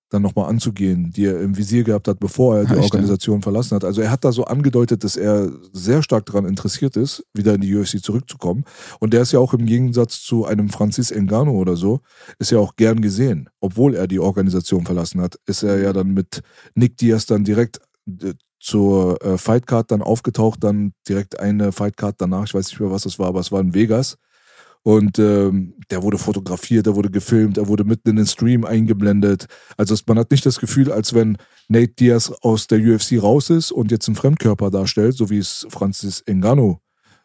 dann nochmal anzugehen, die er im Visier gehabt hat, bevor er die ja? Organisation verlassen hat. Also er hat da so angedeutet, dass er sehr stark daran interessiert ist, wieder in die UFC zurückzukommen. Und der ist ja auch im Gegensatz zu einem Francis Ngannou oder so, ist ja auch gern gesehen. Obwohl er die Organisation verlassen hat, ist er ja dann mit Nick Diaz dann direkt äh, zur äh, Fightcard dann aufgetaucht, dann direkt eine Fightcard danach, ich weiß nicht mehr, was das war, aber es war in Vegas. Und ähm, der wurde fotografiert, der wurde gefilmt, er wurde mitten in den Stream eingeblendet. Also es- man hat nicht das Gefühl, als wenn Nate Diaz aus der UFC raus ist und jetzt einen Fremdkörper darstellt, so wie es Francis Ngannou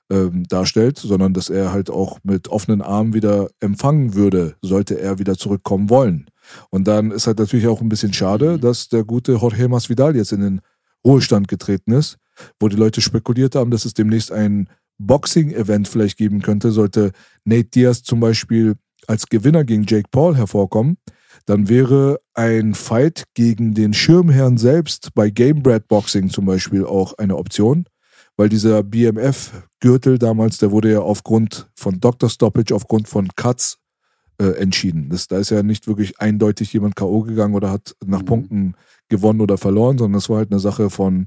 ähm, darstellt, sondern dass er halt auch mit offenen Armen wieder empfangen würde, sollte er wieder zurückkommen wollen. Und dann ist halt natürlich auch ein bisschen schade, dass der gute Jorge Masvidal jetzt in den Ruhestand getreten ist, wo die Leute spekuliert haben, dass es demnächst ein Boxing-Event vielleicht geben könnte, sollte Nate Diaz zum Beispiel als Gewinner gegen Jake Paul hervorkommen, dann wäre ein Fight gegen den Schirmherrn selbst bei Gamebred Boxing zum Beispiel auch eine Option, weil dieser BMF-Gürtel damals, der wurde ja aufgrund von Dr. Stoppage, aufgrund von Cuts äh, entschieden. Das, da ist ja nicht wirklich eindeutig jemand K.O. gegangen oder hat nach Mhm. Punkten gewonnen oder verloren, sondern das war halt eine Sache von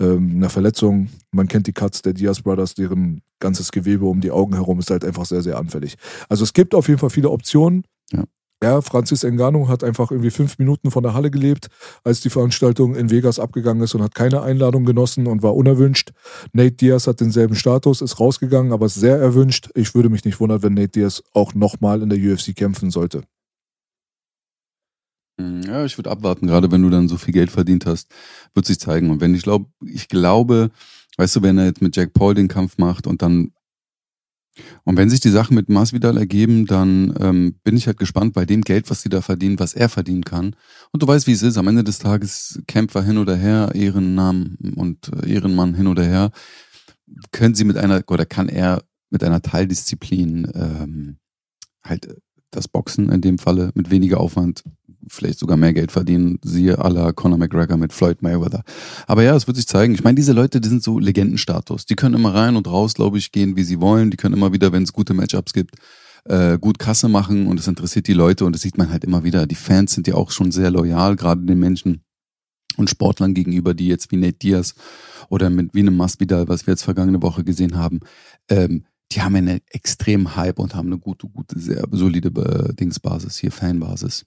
ähm, einer Verletzung. Man kennt die Cuts der Diaz Brothers, deren ganzes Gewebe um die Augen herum ist halt einfach sehr, sehr anfällig. Also es gibt auf jeden Fall viele Optionen. Ja. Ja, Francis Ngannou hat einfach irgendwie fünf Minuten von der Halle gelebt, als die Veranstaltung in Vegas abgegangen ist und hat keine Einladung genossen und war unerwünscht. Nate Diaz hat denselben Status, ist rausgegangen, aber ist sehr erwünscht. Ich würde mich nicht wundern, wenn Nate Diaz auch nochmal in der UFC kämpfen sollte. Hm, Ja, ich würde abwarten, gerade wenn du dann so viel Geld verdient hast, wird sich zeigen. Und wenn ich glaube, ich glaube, weißt du, wenn er jetzt mit Jack Paul den Kampf macht und dann und wenn sich die Sachen mit Masvidal ergeben, dann ähm, bin ich halt gespannt bei dem Geld, was sie da verdienen, was er verdienen kann. Und du weißt, wie es ist. Am Ende des Tages Kämpfer hin oder her, Ehrennamen und äh, Ehrenmann hin oder her, können sie mit einer oder kann er mit einer Teildisziplin ähm, halt das Boxen in dem Falle mit weniger Aufwand vielleicht sogar mehr Geld verdienen, siehe la Conor McGregor mit Floyd Mayweather. Aber ja, es wird sich zeigen. Ich meine, diese Leute, die sind so Legendenstatus. Die können immer rein und raus, glaube ich, gehen, wie sie wollen. Die können immer wieder, wenn es gute Matchups gibt, äh, gut Kasse machen und es interessiert die Leute und das sieht man halt immer wieder. Die Fans sind ja auch schon sehr loyal, gerade den Menschen und Sportlern gegenüber, die jetzt wie Nate Diaz oder mit wie einem Masvidal, was wir jetzt vergangene Woche gesehen haben, ähm, die haben einen extremen Hype und haben eine gute, gute, sehr solide äh, Dingsbasis hier, Fanbasis.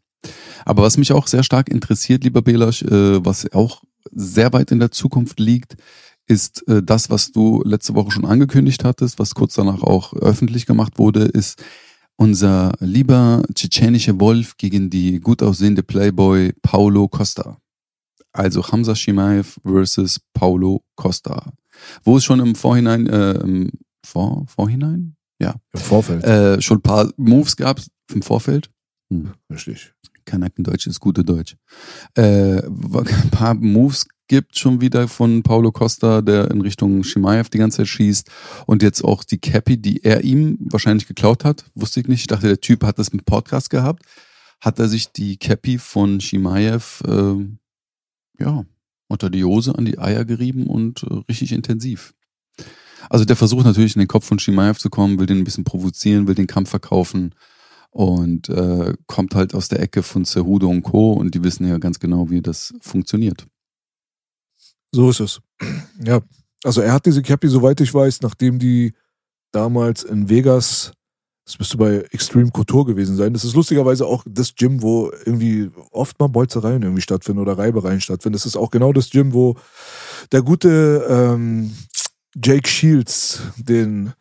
Aber was mich auch sehr stark interessiert, lieber Belasch, äh, was auch sehr weit in der Zukunft liegt, ist äh, das, was du letzte Woche schon angekündigt hattest, was kurz danach auch öffentlich gemacht wurde, ist unser lieber tschetschenische Wolf gegen die gut aussehende Playboy Paulo Costa. Also Hamza Shimaev versus Paulo Costa. Wo es schon im Vorhinein, äh, im Vor Vorhinein? Ja. Im Vorfeld. Äh, schon ein paar Moves gab im Vorfeld. Hm. Richtig. Kanackendeutsch ist gute Deutsch. Äh, ein paar Moves gibt schon wieder von Paulo Costa, der in Richtung Shimaev die ganze Zeit schießt. Und jetzt auch die Cappy, die er ihm wahrscheinlich geklaut hat. Wusste ich nicht. Ich dachte, der Typ hat das im Podcast gehabt. Hat er sich die Cappy von Shimaev, äh, ja, unter die Hose an die Eier gerieben und äh, richtig intensiv. Also der versucht natürlich in den Kopf von Shimaev zu kommen, will den ein bisschen provozieren, will den Kampf verkaufen und äh, kommt halt aus der Ecke von Cejudo und Co. und die wissen ja ganz genau, wie das funktioniert. So ist es. Ja, also er hat diese Cappy, soweit ich weiß, nachdem die damals in Vegas, das müsste bei Extreme Couture gewesen sein, das ist lustigerweise auch das Gym, wo irgendwie oft mal Bolzereien irgendwie stattfinden oder Reibereien stattfinden. Das ist auch genau das Gym, wo der gute ähm, Jake Shields den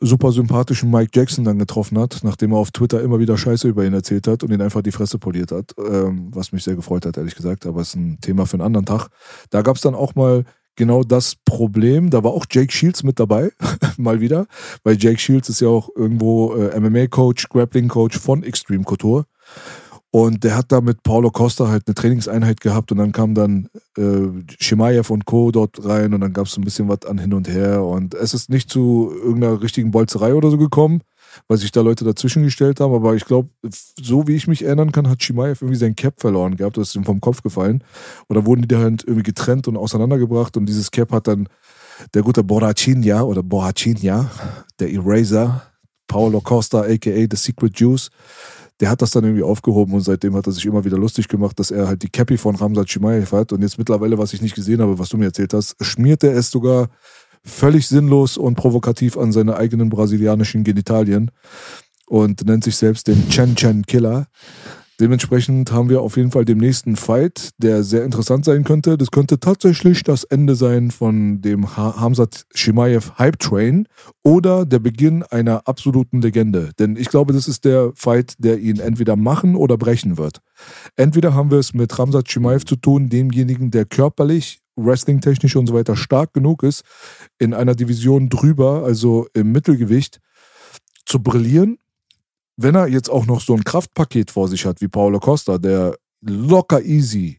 super sympathischen Mike Jackson dann getroffen hat, nachdem er auf Twitter immer wieder Scheiße über ihn erzählt hat und ihn einfach die Fresse poliert hat, ähm, was mich sehr gefreut hat, ehrlich gesagt, aber es ist ein Thema für einen anderen Tag. Da gab es dann auch mal genau das Problem, da war auch Jake Shields mit dabei, mal wieder, weil Jake Shields ist ja auch irgendwo äh, MMA-Coach, Grappling-Coach von Extreme Couture und der hat da mit Paulo Costa halt eine Trainingseinheit gehabt und dann kam dann äh, Shimaev und Co. dort rein und dann gab es ein bisschen was an hin und her und es ist nicht zu irgendeiner richtigen Bolzerei oder so gekommen, weil sich da Leute dazwischen gestellt haben, aber ich glaube, so wie ich mich erinnern kann, hat Shimaev irgendwie sein Cap verloren gehabt, das ist ihm vom Kopf gefallen oder wurden die da halt irgendwie getrennt und auseinandergebracht und dieses Cap hat dann der gute Boracinha oder Boracinha, der Eraser, Paulo Costa aka The Secret Juice, der hat das dann irgendwie aufgehoben und seitdem hat er sich immer wieder lustig gemacht, dass er halt die Cappy von Ramsat Chimaev hat und jetzt mittlerweile, was ich nicht gesehen habe, was du mir erzählt hast, schmiert er es sogar völlig sinnlos und provokativ an seine eigenen brasilianischen Genitalien und nennt sich selbst den Chen Chen Killer. Dementsprechend haben wir auf jeden Fall den nächsten Fight, der sehr interessant sein könnte. Das könnte tatsächlich das Ende sein von dem ha Hamzat Shimaev Hype Train oder der Beginn einer absoluten Legende. Denn ich glaube, das ist der Fight, der ihn entweder machen oder brechen wird. Entweder haben wir es mit Hamzat Shimaev zu tun, demjenigen, der körperlich wrestling-technisch und so weiter stark genug ist, in einer Division drüber, also im Mittelgewicht, zu brillieren. Wenn er jetzt auch noch so ein Kraftpaket vor sich hat, wie Paulo Costa, der locker easy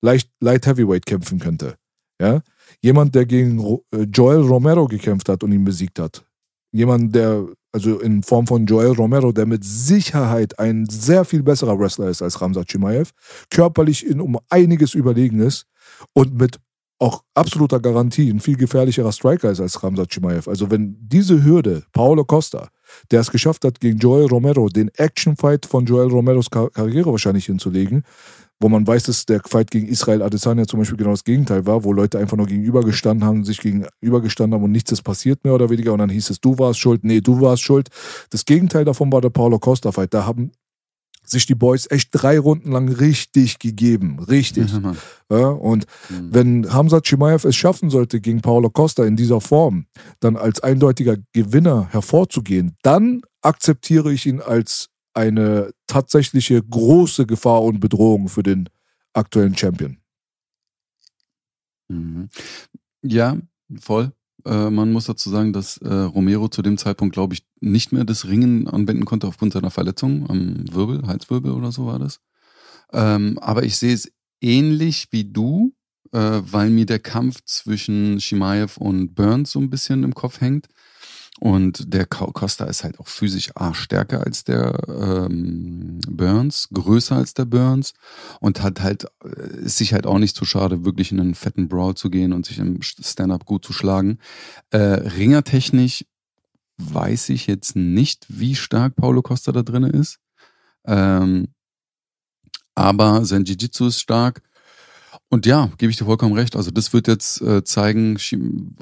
leicht, Light Heavyweight kämpfen könnte. Ja? Jemand, der gegen äh, Joel Romero gekämpft hat und ihn besiegt hat. Jemand, der, also in Form von Joel Romero, der mit Sicherheit ein sehr viel besserer Wrestler ist als Ramzat Chimaev, körperlich in um einiges überlegen ist und mit auch absoluter Garantie ein viel gefährlicherer Striker ist als Ramzat Chimaev. Also wenn diese Hürde, Paolo Costa, der es geschafft hat, gegen Joel Romero den Actionfight von Joel Romeros Karriere wahrscheinlich hinzulegen, wo man weiß, dass der Fight gegen Israel Adesanya zum Beispiel genau das Gegenteil war, wo Leute einfach nur gegenübergestanden haben, sich gegenübergestanden haben und nichts ist passiert mehr oder weniger und dann hieß es, du warst schuld, nee, du warst schuld. Das Gegenteil davon war der Paulo Costa Fight. Da haben sich die Boys echt drei Runden lang richtig gegeben. Richtig. Ja, ja, und mhm. wenn Hamza Chimaev es schaffen sollte, gegen Paulo Costa in dieser Form dann als eindeutiger Gewinner hervorzugehen, dann akzeptiere ich ihn als eine tatsächliche große Gefahr und Bedrohung für den aktuellen Champion. Mhm. Ja, voll. Äh, man muss dazu sagen, dass äh, Romero zu dem Zeitpunkt, glaube ich, nicht mehr das Ringen anwenden konnte aufgrund seiner Verletzung am Wirbel, Halswirbel oder so war das. Ähm, aber ich sehe es ähnlich wie du, äh, weil mir der Kampf zwischen Shimaev und Burns so ein bisschen im Kopf hängt. Und der Costa ist halt auch physisch A stärker als der ähm, Burns, größer als der Burns und hat halt, äh, ist sich halt auch nicht zu schade, wirklich in einen fetten Brawl zu gehen und sich im Stand-up gut zu schlagen. Äh, Ringertechnisch weiß ich jetzt nicht, wie stark Paulo Costa da drin ist. Ähm, aber sein Jiu-Jitsu ist stark. Und ja, gebe ich dir vollkommen recht. Also das wird jetzt äh, zeigen,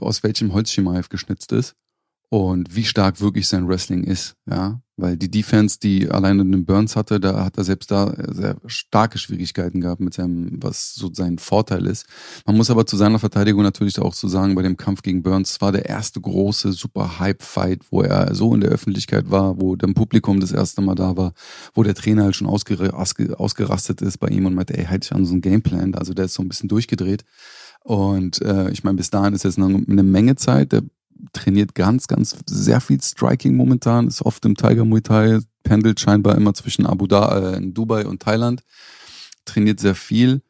aus welchem Holz Shimaev geschnitzt ist und wie stark wirklich sein Wrestling ist, ja. Weil die Defense, die alleine den Burns hatte, da hat er selbst da sehr starke Schwierigkeiten gehabt mit seinem, was so sein Vorteil ist. Man muss aber zu seiner Verteidigung natürlich auch zu sagen, bei dem Kampf gegen Burns war der erste große super Hype-Fight, wo er so in der Öffentlichkeit war, wo dem Publikum das erste Mal da war, wo der Trainer halt schon ausgerastet ist bei ihm und meinte, ey, halt dich an so einen Gameplan. Also der ist so ein bisschen durchgedreht. Und äh, ich meine, bis dahin ist jetzt eine, eine Menge Zeit. Der trainiert ganz, ganz sehr viel Striking momentan, ist oft im Tiger Muay Thai, pendelt scheinbar immer zwischen Abu Dhabi, äh, in Dubai und Thailand, trainiert sehr viel.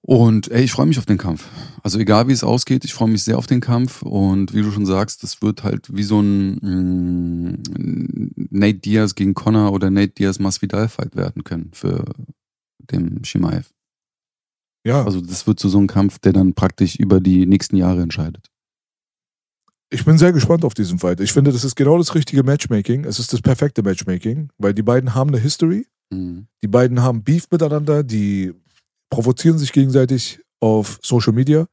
Und ey, ich freue mich auf den Kampf. Also egal wie es ausgeht, ich freue mich sehr auf den Kampf. Und wie du schon sagst, das wird halt wie so ein mh, mm, Nate Diaz gegen Connor oder Nate Diaz Masvidal Fight werden können für den Shimaev. Ja. Also das wird so, so ein Kampf, der dann praktisch über die nächsten Jahre entscheidet. Ich bin sehr gespannt auf diesen Fight. Ich finde, das ist genau das richtige Matchmaking. Es ist das perfekte Matchmaking, weil die beiden haben eine History. Mhm. Die beiden haben Beef miteinander, die provozieren sich gegenseitig auf Social Media.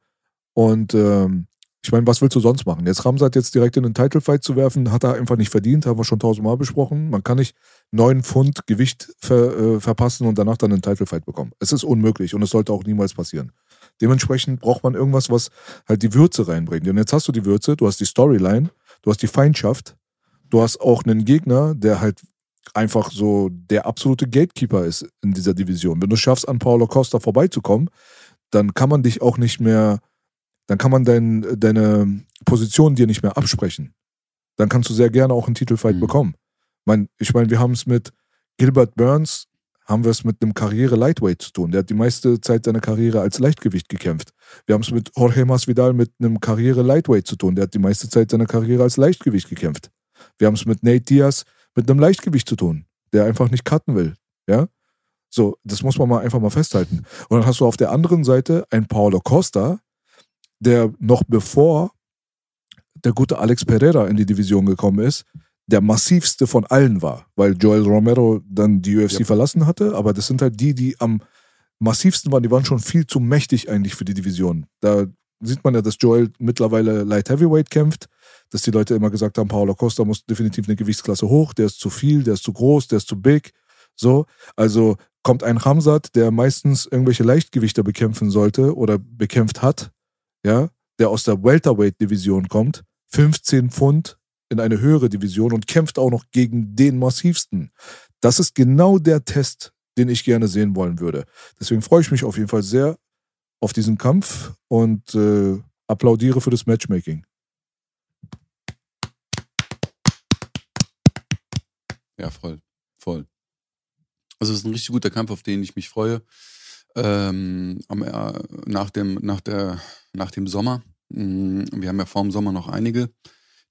Und ähm, ich meine, was willst du sonst machen? Jetzt Ramsat jetzt direkt in einen Title Fight zu werfen, hat er einfach nicht verdient, haben wir schon tausendmal besprochen. Man kann nicht neun Pfund Gewicht ver, äh, verpassen und danach dann einen Title Fight bekommen. Es ist unmöglich und es sollte auch niemals passieren. Dementsprechend braucht man irgendwas, was halt die Würze reinbringt. Und jetzt hast du die Würze, du hast die Storyline, du hast die Feindschaft, du hast auch einen Gegner, der halt einfach so der absolute Gatekeeper ist in dieser Division. Wenn du schaffst, an Paulo Costa vorbeizukommen, dann kann man dich auch nicht mehr, dann kann man dein, deine Position dir nicht mehr absprechen. Dann kannst du sehr gerne auch einen Titelfight mhm. bekommen. Ich meine, wir haben es mit Gilbert Burns haben wir es mit einem Karriere-Lightweight zu tun. Der hat die meiste Zeit seiner Karriere als Leichtgewicht gekämpft. Wir haben es mit Jorge Masvidal mit einem Karriere-Lightweight zu tun. Der hat die meiste Zeit seiner Karriere als Leichtgewicht gekämpft. Wir haben es mit Nate Diaz mit einem Leichtgewicht zu tun, der einfach nicht cutten will. Ja? So, das muss man mal einfach mal festhalten. Und dann hast du auf der anderen Seite einen Paulo Costa, der noch bevor der gute Alex Pereira in die Division gekommen ist, der massivste von allen war, weil Joel Romero dann die UFC ja. verlassen hatte, aber das sind halt die, die am massivsten waren, die waren schon viel zu mächtig eigentlich für die Division. Da sieht man ja, dass Joel mittlerweile Light Heavyweight kämpft, dass die Leute immer gesagt haben, Paulo Costa muss definitiv eine Gewichtsklasse hoch, der ist zu viel, der ist zu groß, der ist zu big. So, also kommt ein Hamzat, der meistens irgendwelche Leichtgewichter bekämpfen sollte oder bekämpft hat, ja, der aus der Welterweight-Division kommt, 15 Pfund, in eine höhere Division und kämpft auch noch gegen den massivsten. Das ist genau der Test, den ich gerne sehen wollen würde. Deswegen freue ich mich auf jeden Fall sehr auf diesen Kampf und äh, applaudiere für das Matchmaking. Ja, voll. Voll. Also es ist ein richtig guter Kampf, auf den ich mich freue. Ähm, äh, nach, dem, nach, der, nach dem Sommer. Mm, Wir haben ja vor dem Sommer noch einige,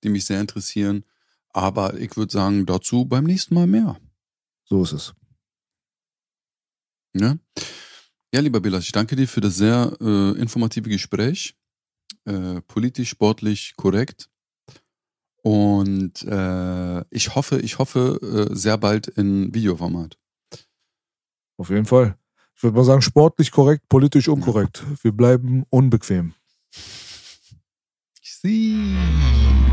die mich sehr interessieren. Aber ich würde sagen, dazu beim nächsten Mal mehr. So ist es. Ne? Ja, lieber Bilas, ich danke dir für das sehr äh, informative Gespräch. Äh, politisch, sportlich korrekt. Und äh, ich hoffe, ich hoffe äh, sehr bald in Videoformat. Auf jeden Fall. Ich würde mal sagen, sportlich korrekt, politisch unkorrekt. Wir bleiben unbequem. Ich sehe.